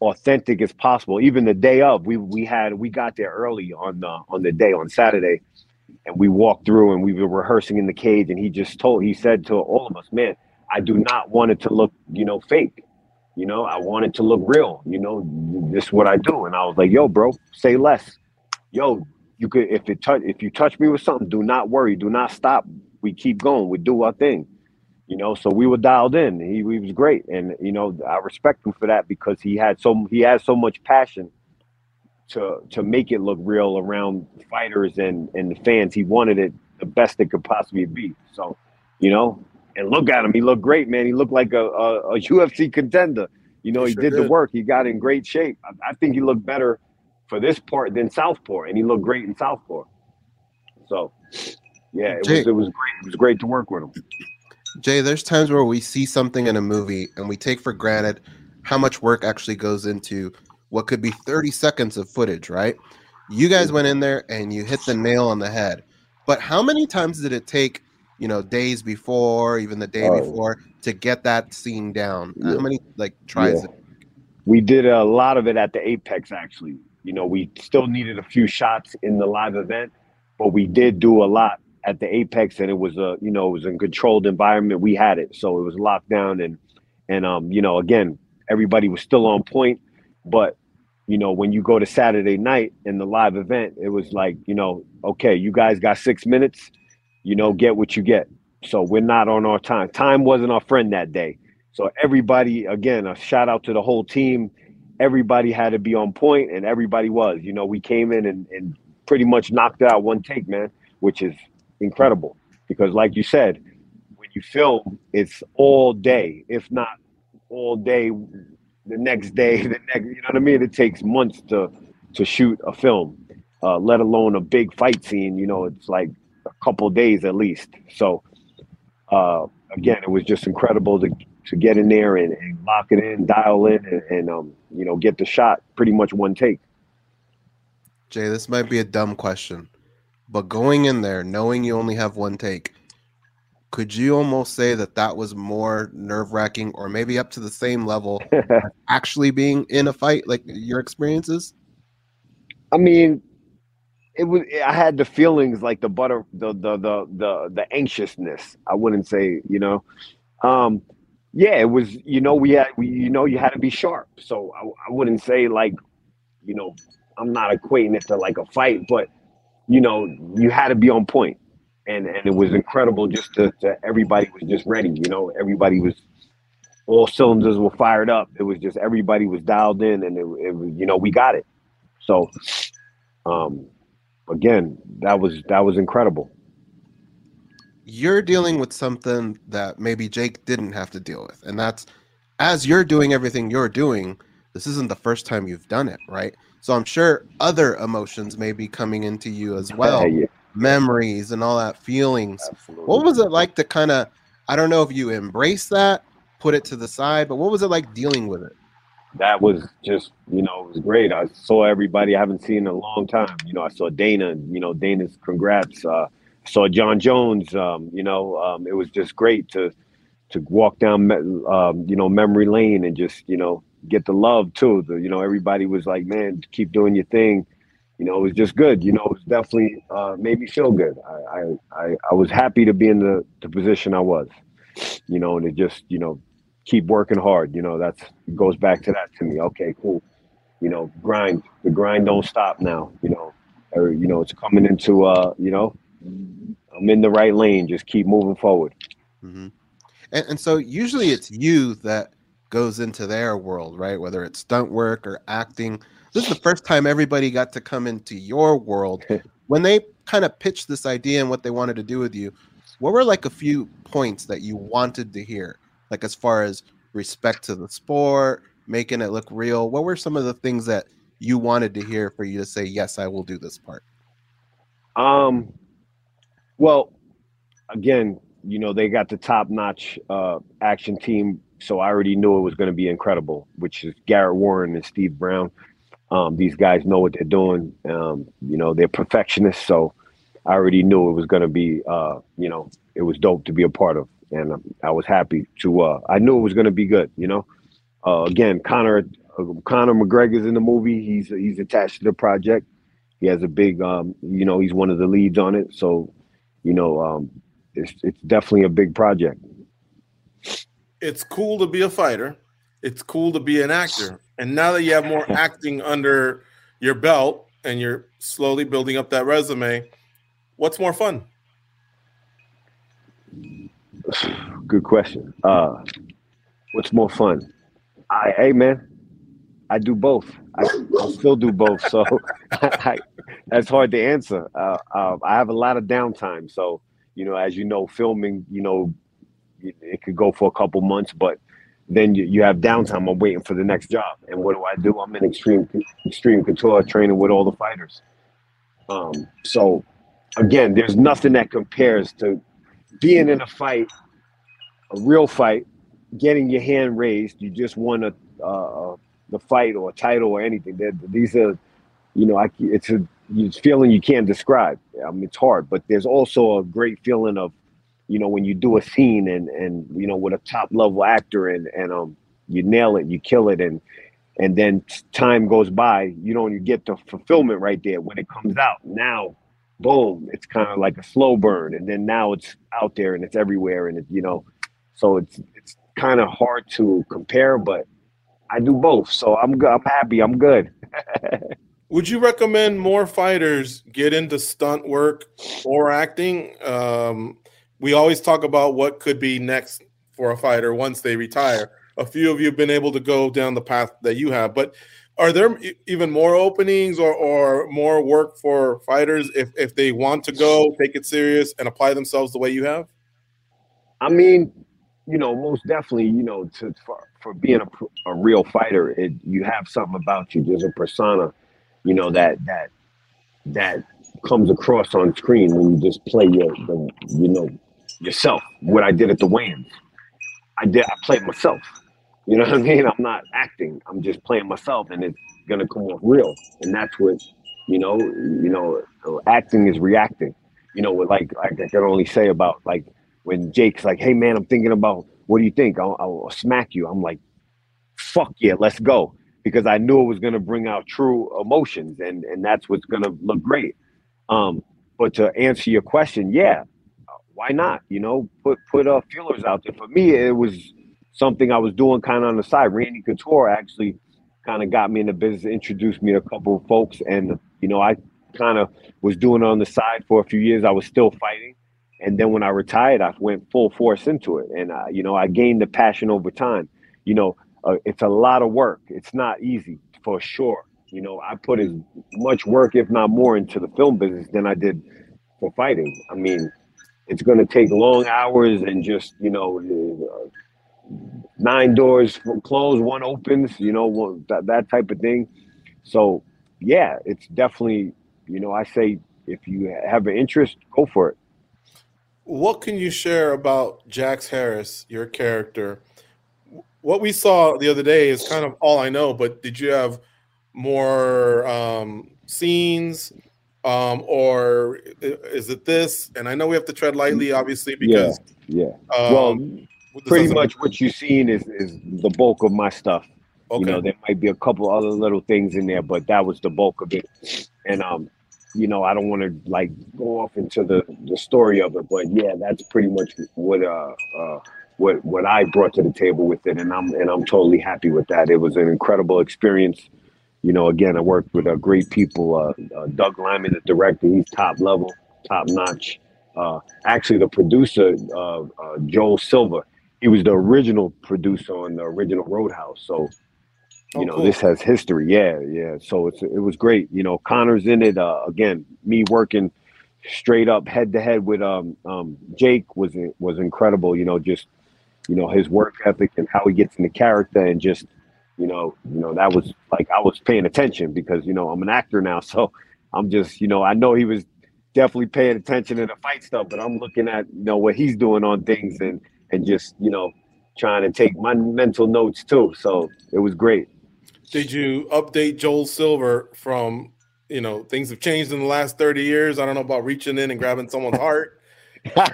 authentic as possible. Even the day of, we we had we got there early on the on the day on Saturday, and we walked through and we were rehearsing in the cage. And he just told, he said to all of us, man, I do not want it to look, you know, fake. You know, I want it to look real. You know, this is what I do. And I was like, yo, bro, say less. Yo, you could if it touch if you touch me with something, do not worry, do not stop. We keep going. We do our thing. You know, so we were dialed in. He, he was great, and you know, I respect him for that because he had so he has so much passion to to make it look real around fighters and and the fans. He wanted it the best it could possibly be. So, you know, and look at him. He looked great, man. He looked like a, a, a UFC contender. You know, He he, sure did, the work. He got in great shape. I, I think he looked better for this part than Southpaw, and he looked great in Southpaw. So, yeah, it Jay- was it was great. It was great to work with him. Jay, there's times where we see something in a movie and we take for granted how much work actually goes into what could be 30 seconds of footage, right? You guys went in there and you hit the nail on the head. But how many times did it take, you know, days before, even the day Oh. before to get that scene down? How many like tries? Yeah. We did a lot of it at the Apex, actually. You know, we still needed a few shots in the live event, but we did do a lot at the Apex, and it was a you know it was a controlled environment. We had it, so it was locked down, and and um you know again everybody was still on point, but you know when you go to Saturday night in the live event, it was like you know okay you guys got six minutes, you know get what you get. So we're not on our time. Time wasn't our friend that day So everybody, again, a shout out to the whole team. Everybody had to be on point, and everybody was. You know, we came in and, and pretty much knocked out one take, man, which is incredible. Because, like you said, when you film, it's all day, if not all day, the next day, the next. You know what I mean? It takes months to to shoot a film, uh, let alone a big fight scene. You know, it's like a couple days at least. So, uh, again, it was just incredible to to get in there and, and lock it in, dial in, and, and um, you know, get the shot pretty much one take. Jay, this might be a dumb question, but going in there knowing you only have one take, could you almost say that that was more nerve wracking or maybe up to the same level actually being in a fight, like your experiences? I mean, it was. I had the feelings like the butter, the the the the the anxiousness. I wouldn't say, you know, um, yeah, it was. You know, we had, we, you know, you had to be sharp. So I, I wouldn't say like, you know, I'm not equating it to like a fight, but you know, you had to be on point, and and it was incredible. Just to, to everybody was just ready. You know, everybody was all cylinders were fired up. It was just everybody was dialed in, and it, it was, you know, we got it. So, um, again, that was that was incredible. You're dealing with something that maybe Jake didn't have to deal with, and that's as you're doing everything you're doing. This isn't the first time you've done it, right? So I'm sure other emotions may be coming into you as well, Yeah, memories and all that feelings. absolutely. What was it like to kind of? I don't know if you embrace that, put it to the side, but what was it like dealing with it? That was just you know it was great. I saw everybody I haven't seen in a long time. You know, I saw Dana. You know, Dana's congrats. Uh, saw Jon Jones. Um, you know, um, it was just great to to walk down um, you know memory lane and just you know get the love too. The, you know, everybody was like, man, keep doing your thing. You know, it was just good. You know, it was definitely uh, made me feel good. I, I I I was happy to be in the the position I was. You know, and it just you know keep working hard. You know, that's goes back to that to me. Okay, cool. You know, grind. The grind don't stop now. You know, or you know, it's coming into uh, you know, I'm in the right lane. Just keep moving forward. hmm And, and so usually it's you that goes into their world, right? Whether it's stunt work or acting. This is the first time everybody got to come into your world. When they kind of pitched this idea and what they wanted to do with you, what were like a few points that you wanted to hear? Like as far as respect to the sport, making it look real. What were some of the things that you wanted to hear for you to say, yes, I will do this part? Um, well, again, you know, they got the top notch uh, action team, so I already knew it was going to be incredible, which is Garrett Warren and Steve Brown. Um, these guys know what they're doing. Um, you know, they're perfectionists, so I already knew it was going to be, uh, you know, it was dope to be a part of, and um, I was happy to. Uh, I knew it was going to be good. You know, uh, again, Conor uh, Conor McGregor's in the movie. He's he's attached to the project. He has a big, um, you know, he's one of the leads on it. So, you know, um, it's it's definitely a big project. it's cool to be a fighter. It's cool to be an actor. And now that you have more acting under your belt and you're slowly building up that resume, what's more fun? Good question. Uh, what's more fun? I, hey man, I do both. I, I still do both. So I, that's hard to answer. Uh, uh, I have a lot of downtime. So you know, as you know, filming, you know, it, it could go for a couple months, but then you, you have downtime. I'm waiting for the next job. And what do I do? I'm in extreme extreme couture training with all the fighters. Um, so again, there's nothing that compares to being in a fight, a real fight, getting your hand raised. You just won a uh, the fight or a title or anything. They're, these are, you know, I, it's a it's feeling you can't describe. I mean, it's hard, but there's also a great feeling of, you know, when you do a scene and and you know with a top level actor and and um you nail it, you kill it, and and then time goes by, you know, and you get the fulfillment right there when it comes out. Now, boom, it's kind of like a slow burn, and then now it's out there and it's everywhere, and it, you know, so it's it's kind of hard to compare, but I do both, so I'm good. I'm happy. I'm good. Would you recommend more fighters get into stunt work or acting? Um, we always talk about what could be next for a fighter once they retire. A few of you have been able to go down the path that you have, but are there even more openings or, or more work for fighters if, if they want to go take it serious and apply themselves the way you have? I mean, you know, most definitely, you know, to for, for being a, a real fighter, it, you have something about you. There's a persona, you know, that that that comes across on screen when you just play your, the, you know, yourself. What I did at the weigh-ins, I did. I played myself. You know what I mean? I'm not acting. I'm just playing myself, and it's gonna come off real. And that's what, you know, you know, acting is reacting. You know, like like I can only say about like when Jake's like, "Hey man, I'm thinking about what do you think? I'll, I'll smack you." I'm like, "Fuck yeah, let's go," because I knew it was gonna bring out true emotions, and and that's what's gonna look great. Um, but to answer your question, yeah, why not? You know, put put uh, feelers out there. For me, it was something I was doing kind of on the side. Randy Couture actually kind of got me in the business, introduced me to a couple of folks, and you know, I kind of was doing on the side for a few years. I was still fighting, and then when I retired, I went full force into it, and uh, you know, I gained the passion over time. You know, uh, it's a lot of work. It's not easy for sure. You know, I put as much work, if not more, into the film business than I did for fighting. I mean, it's going to take long hours and just you know nine doors closed, one opens, you know, one, that, that type of thing. So, yeah, it's definitely, you know, I say if you have an interest, go for it. What can you share about Jax Harris, your character? What we saw the other day is kind of all I know, but did you have more um, scenes? Um, or is it this? And I know we have to tread lightly, obviously, because Yeah. um, well, pretty much what you've seen is, is the bulk of my stuff. okay. You know, there might be a couple other little things in there, but that was the bulk of it. And um, you know, I don't want to like go off into the the story of it, but yeah, that's pretty much what uh uh what what I brought to the table with it, and I'm and I'm totally happy with that. It was an incredible experience. You know, again, I worked with uh, great people. Uh, uh, Doug Liman, the director, he's top level, top notch. Uh, actually, the producer, uh, uh, Joel Silver, he was the original producer on the original Roadhouse. So, you Oh, know, cool. this has history. Yeah, yeah. So it's it was great. You know, Conor's in it. Uh, again, me working straight up head to head with um um Jake was was incredible. You know, just you know his work ethic and how he gets into character and just you know you know that was like I was paying attention because you know I'm an actor now, so I'm just you know I know he was definitely paying attention to the fight stuff, but I'm looking at you know what he's doing on things and and just you know trying to take my mental notes too. So it was great. Did you update Joel Silver from you know things have changed in the last 30 years? I don't know about reaching in and grabbing someone's heart. Kidding,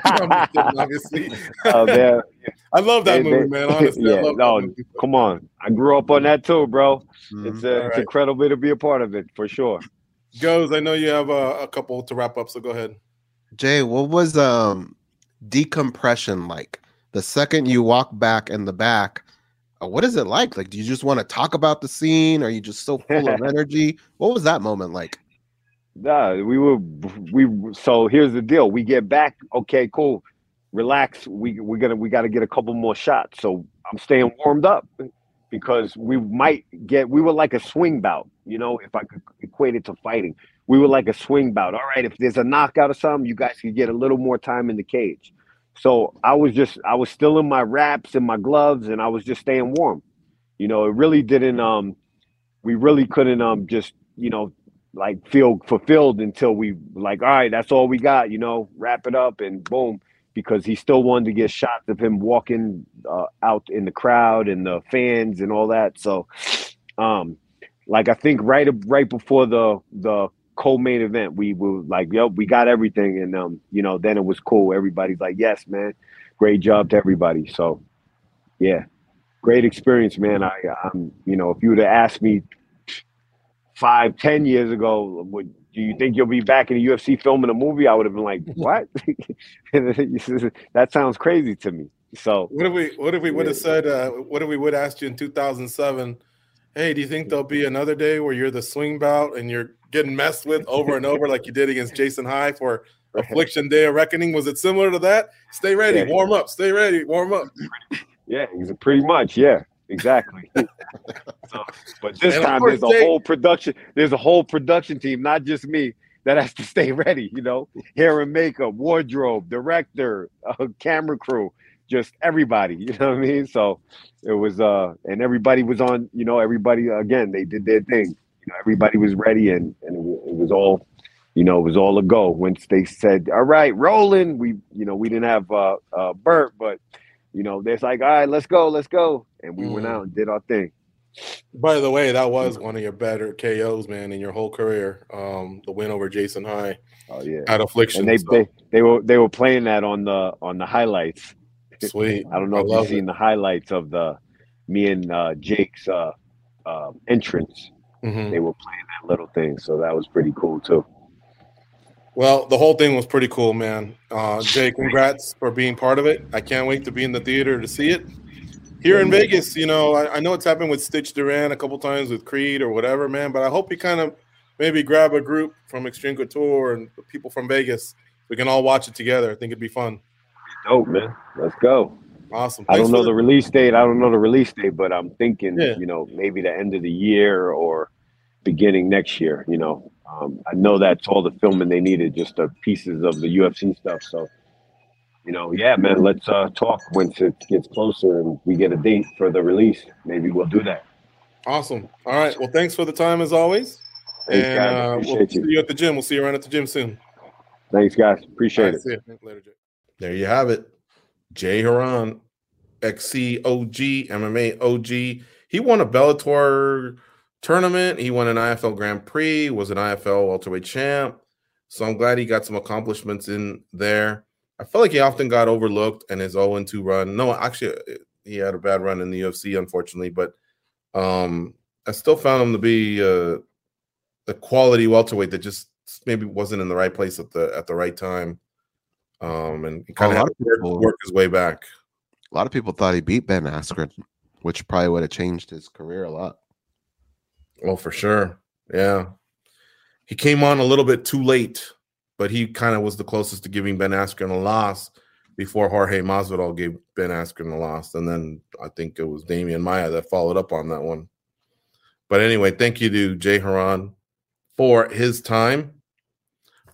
obviously. Uh, there- I love that they- movie, they- man. Honestly, I yeah, love no, that movie. come on, I grew up on that too, bro. Mhm. It's, uh, All it's right. incredible to be a part of it for sure. Goes. I know you have a, a couple to wrap up, so go ahead. Jay, what was um decompression like? The second you walk back in the back, uh, what is it like? Like, do you just want to talk about the scene? Are you just so full of energy? What was that moment like? Nah, we were we. So here's the deal: we get back. Okay, cool. Relax. We we're gonna we got to get a couple more shots. So I'm staying warmed up because we might get. We were like a swing bout. You know, if I could equate it to fighting, we were like a swing bout. All right, if there's a knockout or something, you guys could get a little more time in the cage. So I was just I was still in my wraps and my gloves, and I was just staying warm. You know, it really didn't. Um, we really couldn't. Um, just you know like feel fulfilled until we like all right that's all we got you know wrap it up and boom because he still wanted to get shots of him walking uh, out in the crowd and the fans and all that so um like i think right right before the the co-main event we were like yo we got everything and um you know then it was cool everybody's like yes man great job to everybody so yeah great experience man i i'm you know if you would have asked me five, ten years ago, would do you think you'll be back in the UFC filming a movie? I would have been like, what? that sounds crazy to me. So What if we what if we would have Yeah. said uh, what if we would have asked you in 2007? Hey, do you think there'll be another day where you're the swing bout and you're getting messed with over and over like you did against Jason High for Affliction Day of Reckoning. Was it similar to that? Stay ready, Yeah. warm up, stay ready, warm up. Yeah, pretty much. Yeah, exactly. so, but this And time there's a Jay- whole production. There's a whole production team, not just me, that has to stay ready. You know, hair and makeup, wardrobe, director, uh, camera crew, just everybody. You know what I mean? So it was, uh, and everybody was on. You know, everybody again, they did their thing. You know, everybody was ready, and and it, wa- it was all. You know, it was all a go. Once they said, "All right, rolling," we, you know, we didn't have uh, uh, Bert, but you know, they're like, all right, let's go, let's go. And we went Mm. out and did our thing. By the way, that was one of your better KOs, man, in your whole career. Um, the win over Jason High Oh yeah. at Affliction. And they, so, they they were they were playing that on the on the highlights. Sweet. I don't know I if you've love seen the highlights of the me and uh, Jake's uh, uh, entrance. Mhm. They were playing that little thing, so that was pretty cool too. Well, the whole thing was pretty cool, man. Uh, Jay, congrats for being part of it. I can't wait to be in the theater to see it. Here in Vegas, you know, I, I know it's happened with Stitch Duran a couple times with Creed or whatever, man. But I hope you kind of maybe grab a group from Extreme Couture and people from Vegas. We can all watch it together. I think it'd be fun. Dope, man. Let's go. Awesome. I don't know for the release date. I don't know the release date, but I'm thinking, Yeah. you know, maybe the end of the year or beginning next year. You know, um, I know that's all the filming they needed, just the pieces of the UFC stuff. So, you know, yeah, man, let's uh, talk once it gets closer and we get a date for the release. Maybe we'll do that. Awesome. All right. Well, thanks for the time as always. Thanks, and guys. uh, we'll Appreciate see you. you at the gym. We'll see you around at the gym soon. Thanks, guys. Appreciate right, it. see you. Later, Jay. There you have it. Jay Hieron, XC OG, MMA OG. He won a Bellator tournament. He won an IFL Grand Prix, was an IFL welterweight champ. So I'm glad he got some accomplishments in there. I feel like he often got overlooked and his 0 2 run. No, actually, he had a bad run in the UFC, unfortunately, but um, I still found him to be uh, a quality welterweight that just maybe wasn't in the right place at the at the right time. Um, and he kind A of lot of people- work his way back. A lot of people thought he beat Ben Askren, which probably would have changed his career a lot. Oh, for sure. Yeah. He came on a little bit too late, but he kind of was the closest to giving Ben Askren a loss before Jorge Masvidal gave Ben Askren a loss. And then I think it was Demian Maia that followed up on that one. But anyway, thank you to Jay Hieron for his time.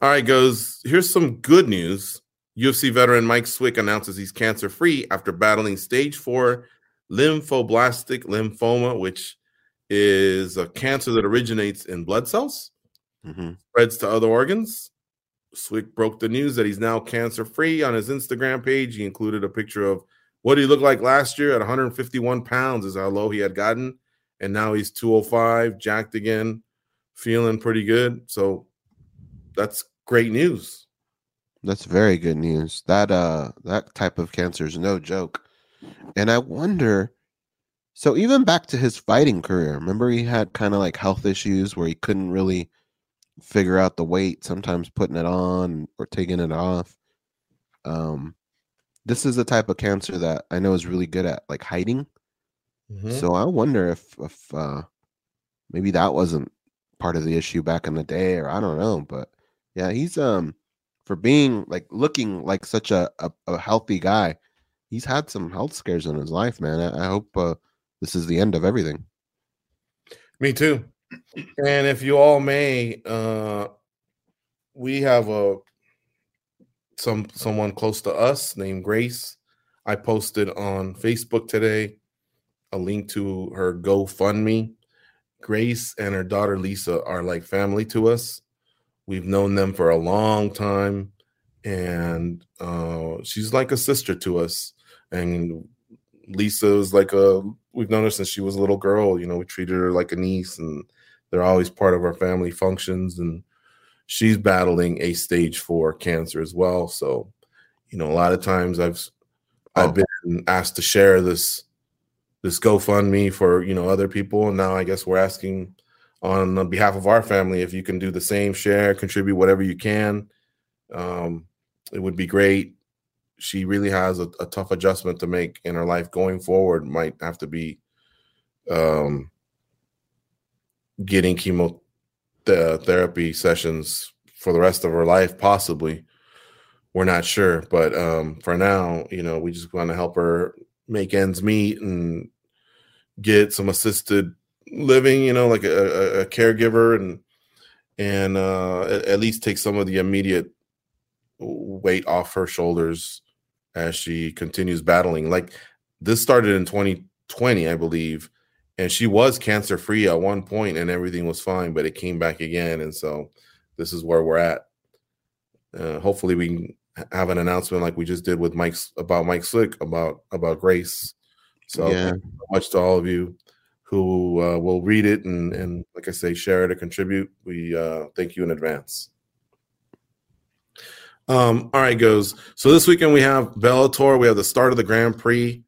All right, goes. Here's some good news. UFC veteran Mike Swick announces he's cancer free after battling stage four lymphoblastic lymphoma, which is a cancer that originates in blood cells, hmm spreads to other organs. Swick broke the news that he's now cancer free on his Instagram page. He included a picture of what he looked like last year at 151 pounds, is how low he had gotten. And now he's 205, jacked again, feeling pretty good. So that's great news. That's very good news. That uh that type of cancer is no joke. And I wonder so even back to his fighting career, remember he had kind of like health issues where he couldn't really figure out the weight, sometimes putting it on or taking it off. Um this is the type of cancer that I know is really good at like hiding. Mm-hmm. So I wonder if if uh maybe that wasn't part of the issue back in the day or I don't know, but yeah, he's um for being like looking like such a a, a healthy guy. He's had some health scares in his life, man. I, I hope uh, this is the end of everything. Me too. And if you all may, uh we have a some someone close to us named Grace. I posted on Facebook today a link to her GoFundMe. Grace and her daughter Lisa are like family to us. We've known them for a long time, and uh, she's like a sister to us. And Lisa is like a we've known her since she was a little girl. You know, we treated her like a niece, and they're always part of our family functions. And she's battling a stage four cancer as well. So, you know, a lot of times I've Oh. I've been asked to share this this GoFundMe for you know other people, and now I guess we're asking on behalf of our family if you can do the same, share, contribute whatever you can. Um, it would be great. She really has a, a tough adjustment to make in her life going forward. Might have to be um, getting chemo the therapy sessions for the rest of her life, possibly. we're not sure. But um, for now, you know, we just want to help her make ends meet and get some assisted living. You know, like a, a, a caregiver and and uh, at, at least take some of the immediate weight off her shoulders as she continues battling. Like this started in 2020, I believe, and she was cancer free at one point and everything was fine, but it came back again. And so this is where we're at. Uh, hopefully, we can have an announcement like we just did with Mike's about Mike Swick about about Grace. So Yeah. thank you so much to all of you who uh, will read it and and like I say, share it or contribute. We uh, thank you in advance. Um, all right, goes. So this weekend we have Bellator. We have the start of the Grand Prix.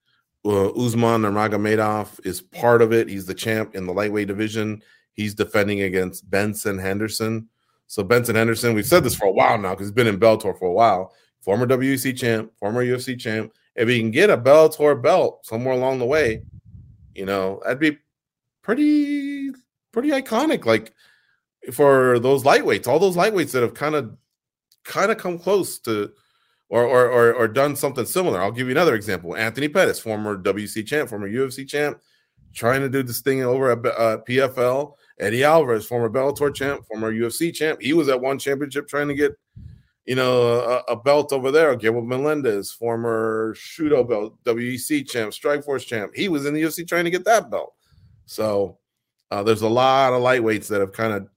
Uh, Usman Nurmagomedov is part of it. He's the champ in the lightweight division. He's defending against Benson Henderson. So Benson Henderson, we've said this for a while now because he's been in Bellator for a while. Former WEC champ, former UFC champ. If he can get a Bellator belt somewhere along the way, you know, that'd be pretty pretty iconic. Like for those lightweights, all those lightweights that have kind of kind of come close to or, or or or done something similar. I'll give you another example. Anthony Pettis, former WC champ, former UFC champ, trying to do this thing over at uh, PFL. Eddie Alvarez, former Bellator champ, former UFC champ. He was at one championship trying to get, you know, a, a belt over there. Gabriel Melendez, former Shooto belt, WEC champ, Strikeforce champ. He was in the UFC trying to get that belt. So uh, there's a lot of lightweights that have kind of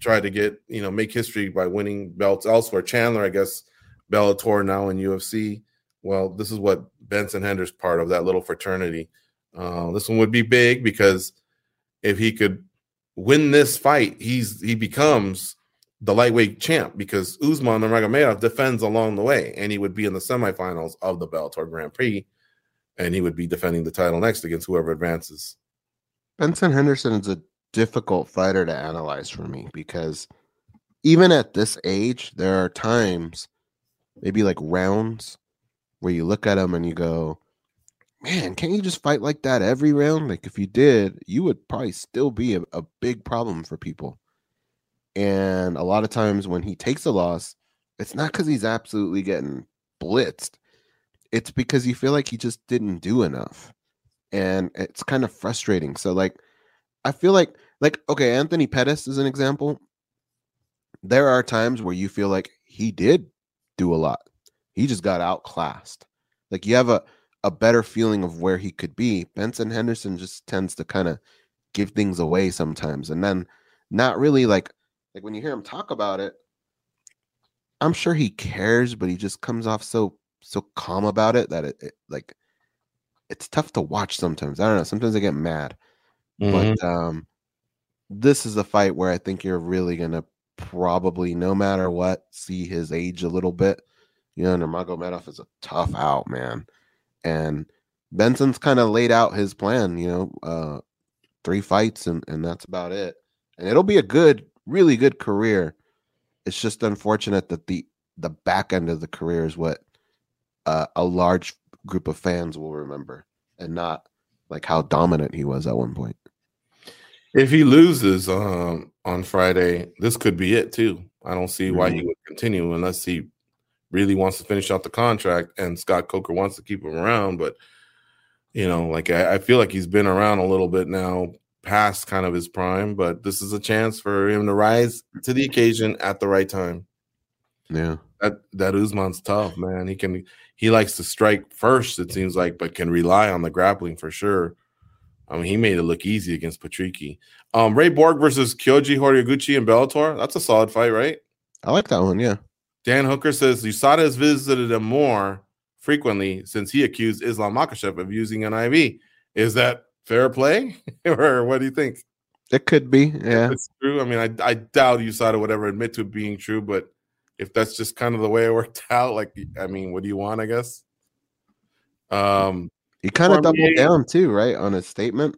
tried to get, you know, make history by winning belts elsewhere. Chandler, I guess, Bellator now in UFC. Well, this is what Benson Hender's part of that little fraternity. Uh, this one would be big because if he could win this fight, he's he becomes the lightweight champ because Usman Nurmagomedov defends along the way, and he would be in the semifinals of the Bellator Grand Prix, and he would be defending the title next against whoever advances. Benson Henderson is a difficult fighter to analyze for me because even at this age, there are times, maybe like rounds, where you look at him and you go, man, can't you just fight like that every round? Like if you did, you would probably still be a, a big problem for people. And a lot of times when he takes a loss, it's not because he's absolutely getting blitzed. It's because you feel like he just didn't do enough. And it's kind of frustrating. So like I feel like like okay, Anthony Pettis is an example. There are times where you feel like he did do a lot. He just got outclassed. Like you have a a better feeling of where he could be. Benson Henderson just tends to kind of give things away sometimes and then not really like like when you hear him talk about it I'm sure he cares but he just comes off so so calm about it that it, it like it's tough to watch sometimes. I don't know, sometimes I get mad. But um this is a fight where I think you're really going to probably no matter what see his age a little bit. You know, Nurmagomedov is a tough out, man and Benson's kind of laid out his plan, you know, uh three fights and and that's about it. And it'll be a good, really good career. It's just unfortunate that the the back end of the career is what uh, a large group of fans will remember and not like how dominant he was at one point. If he loses um, on Friday, this could be it too. I don't see why he would continue unless he really wants to finish out the contract and Scott Coker wants to keep him around. But you know, like I, I feel like he's been around a little bit now, past kind of his prime. But this is a chance for him to rise to the occasion at the right time. Yeah. That that Usman's tough, man. He can he likes to strike first, it seems like, but can rely on the grappling for sure. I mean, he made it look easy against Patricky. Um, Ray Borg versus Kyoji Horiguchi and Bellator. That's a solid fight, right? I like that one. Yeah. Dan Hooker says USADA has visited him more frequently since he accused Islam Makhachev of using an IV. Is that fair play, or what do you think? It could be. Yeah. It's true. I mean, I, I doubt USADA would ever admit to it being true, but if that's just kind of the way it worked out, like, I mean, what do you want? I guess. Um, He kind of doubled down too, right? On his statement.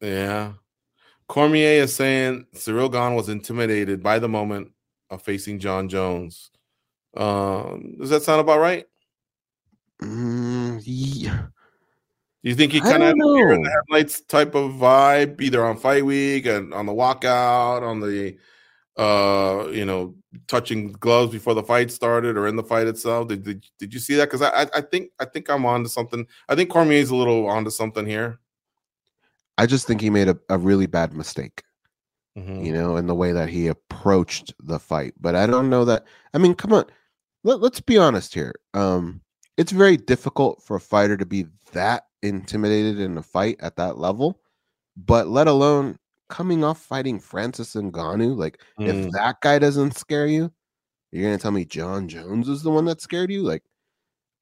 Yeah. Cormier is saying Ciryl Gane was intimidated by the moment of facing Jon Jones. Um, does that sound about right? Mm, yeah. Do you think he kind of had don't a deer in the headlights type of vibe, either on fight week and on the walkout, on the uh, you know, touching gloves before the fight started or in the fight itself. Did did, did you see that? Because I, I think I think I'm on to something. I think Cormier's a little onto something here. I just think he made a, a really bad mistake, Mhm. you know, in the way that he approached the fight. But I don't know that. I mean, come on, Let, let's be honest here. Um, it's very difficult for a fighter to be that intimidated in a fight at that level, but let alone coming off fighting Francis Ngannou. Like, Mm. if that guy doesn't scare you, you're gonna tell me Jon Jones is the one that scared you? Like,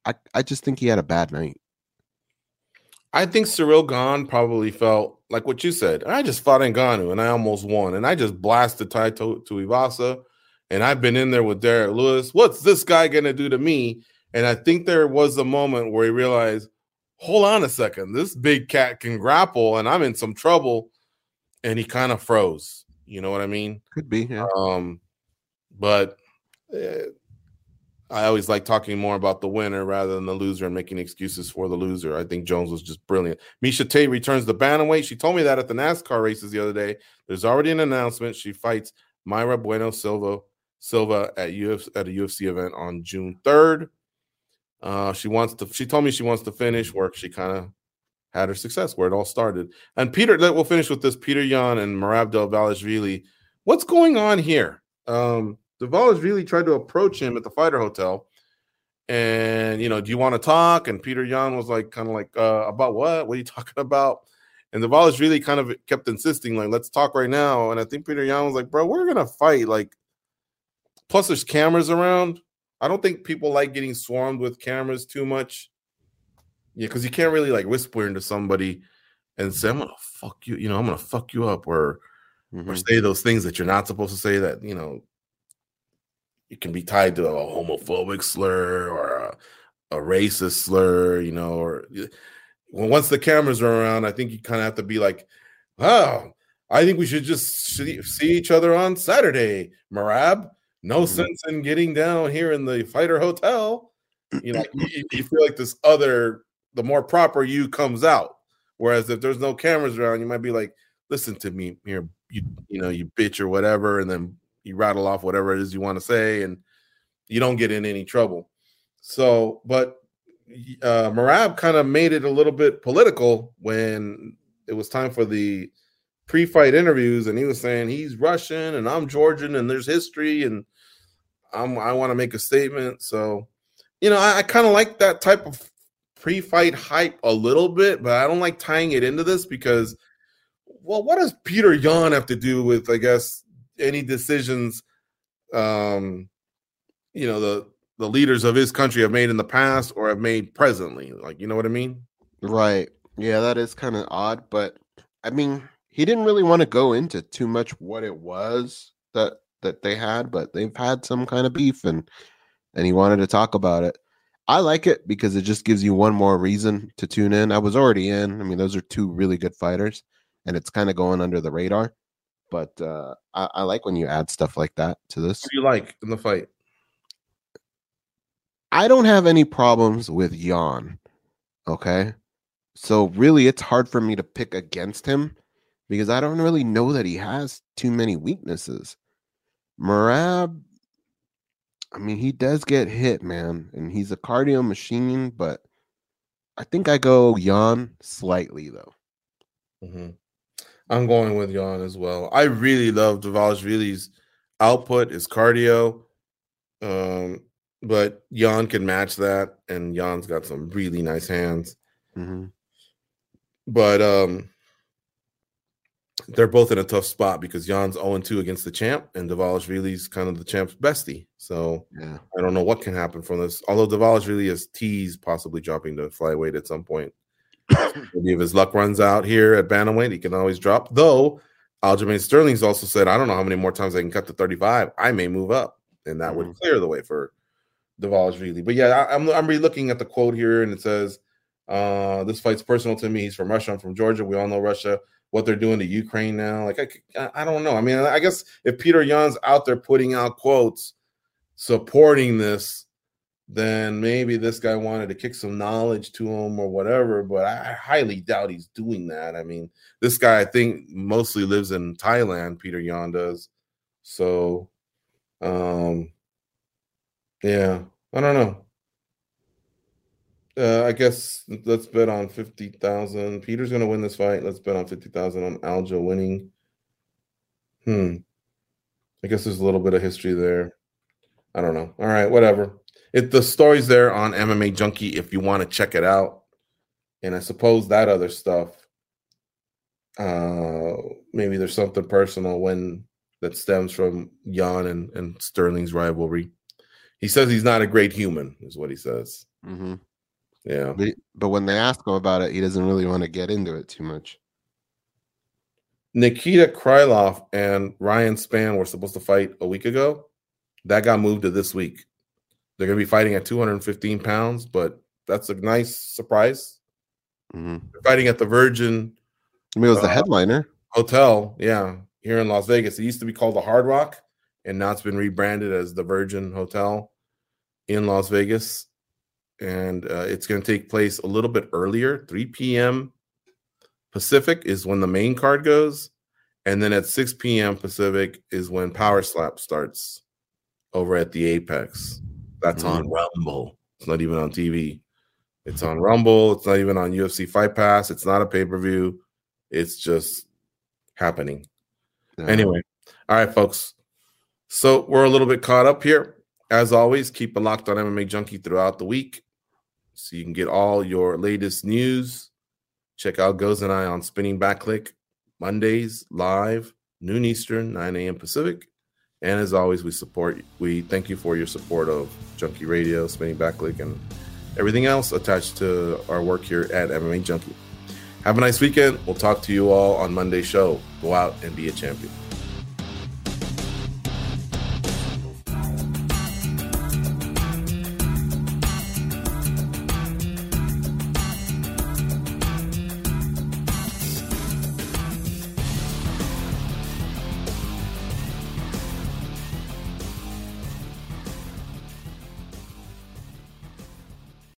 I, I just think he had a bad night. I think Ciryl Gane probably felt like what you said. I just fought Ngannou and I almost won, and I just blasted Tai Tuivasa, and I've been in there with Derrick Lewis. What's this guy gonna do to me? And I think there was a moment where he realized, hold on a second, this big cat can grapple, and I'm in some trouble. And he kind of froze. You know what I mean? Could be, yeah. Um, but eh, I always like talking more about the winner rather than the loser and making excuses for the loser. I think Jones was just brilliant. Miesha Tate returns to bantamweight. She told me that at the NASCAR races the other day. There's already an announcement. She fights Mayra Bueno Silva Silva at UFC at a UFC event on June 3rd. Uh, she wants to. She told me she wants to finish work. she kind of had her success, where it all started. And Peter, that we'll finish with this. Petr Yan and Merab Dvalishvili. What's going on here? Um, Dvalishvili tried to approach him at the fighter hotel, and you know, do you want to talk? And Petr Yan was like, kind of like, uh, about what? What are you talking about? And Dvalishvili kind of kept insisting, like, let's talk right now. And I think Petr Yan was like, bro, we're gonna fight. Like, plus there's cameras around. I don't think people like getting swarmed with cameras too much. Yeah, because you can't really like whisper into somebody and say, I'm gonna fuck you, you know, I'm gonna fuck you up, or or Mhm. say those things that you're not supposed to say that, you know, it can be tied to a homophobic slur or a, a racist slur, you know, or well, once the cameras are around, I think you kind of have to be like, oh, I think we should just see, see each other on Saturday, Merab. No Mhm. sense in getting down here in the fighter hotel. You know, you, you feel like this other, the more proper you comes out. Whereas if there's no cameras around, you might be like, listen to me here, you you know, you bitch or whatever, and then you rattle off whatever it is you want to say, and you don't get in any trouble. So, but uh Merab kind of made it a little bit political when it was time for the pre-fight interviews, and he was saying he's Russian and I'm Georgian, and there's history, and I'm I want to make a statement. So, you know, I, I kind of like that type of pre-fight hype a little bit, but I don't like tying it into this because, well, what does Petr Yan have to do with, I guess, any decisions? Um, you know, the the leaders of his country have made in the past or have made presently. Like, you know what I mean? Right. Yeah, that is kind of odd, but I mean, he didn't really want to go into too much what it was that that they had, but they've had some kind of beef and and he wanted to talk about it. I like it because it just gives you one more reason to tune in. I was already in. I mean, those are two really good fighters and it's kind of going under the radar. But uh I, I like when you add stuff like that to this. What do you like in the fight? I don't have any problems with Yan. Okay. So really it's hard for me to pick against him because I don't really know that he has too many weaknesses. Merab, I mean, he does get hit, man, and he's a cardio machine, but I think I go Yan slightly though. Mhm. I'm going with Yan as well. I really love Dvalishvili's output, his cardio. Um, but Yan can match that, and Yan's got some really nice hands. hmm But um they're both in a tough spot because Yan's 0-2 against the champ, and Dvalishvili's kind of the champ's bestie. So Yeah. I don't know what can happen from this. Although Dvalishvili is teased possibly dropping to flyweight at some point. Maybe if his luck runs out here at bantamweight, he can always drop. Though Aljamain Sterling's also said, I don't know how many more times I can cut to 35. I may move up, and that would Mhm. clear the way for Dvalishvili. But yeah, I, I'm I'm re-looking at the quote here, and it says, uh, "This fight's personal to me. He's from Russia. I'm from Georgia. We all know Russia. What they're doing to Ukraine now, like I, I don't know. I mean, I guess if Petr Yan's out there putting out quotes supporting this, then maybe this guy wanted to kick some knowledge to him or whatever. But I highly doubt he's doing that. I mean, this guy I think mostly lives in Thailand. Petr Yan does, So, um, yeah, I don't know. Uh, I guess let's bet on fifty thousand. Peter's gonna win this fight. Let's bet on fifty thousand on Aljo winning. Hmm. I guess there's a little bit of history there. I don't know. All right, whatever. It the story's there on MMA Junkie if you want to check it out. And I suppose that other stuff. Uh, maybe there's something personal when that stems from Yan and, and Sterling's rivalry. He says he's not a great human, is what he says. hmm Yeah. But, but when they ask him about it, he doesn't really want to get into it too much. Nikita Krylov and Ryan Spann were supposed to fight a week ago. That got moved to this week. They're going to be fighting at 215 pounds, but that's a nice surprise. hmm They're fighting at the Virgin I mean, it was the Uh, headliner. Hotel, yeah, here in Las Vegas. It used to be called the Hard Rock, and now it's been rebranded as the Virgin Hotel in Las Vegas. And uh, it's going to take place a little bit earlier, 3 p.m. Pacific is when the main card goes, and then at 6 p.m. Pacific is when Power Slap starts over at the Apex. That's on Rumble. It's not even on TV. It's on Rumble. It's not even on UFC Fight Pass. It's not a pay per view. It's just happening. Yeah. Anyway, all right, folks. So we're a little bit caught up here. As always, keep it locked on MMA Junkie throughout the week so you can get all your latest news. Check out Goes and I on Spinning Back Clique Mondays live, noon Eastern, 9 a.m. Pacific. And as always, we support we thank you for your support of Junkie Radio, Spinning Back Clique, and everything else attached to our work here at MMA Junkie. Have a nice weekend. We'll talk to you all on Monday's show. Go out and be a champion.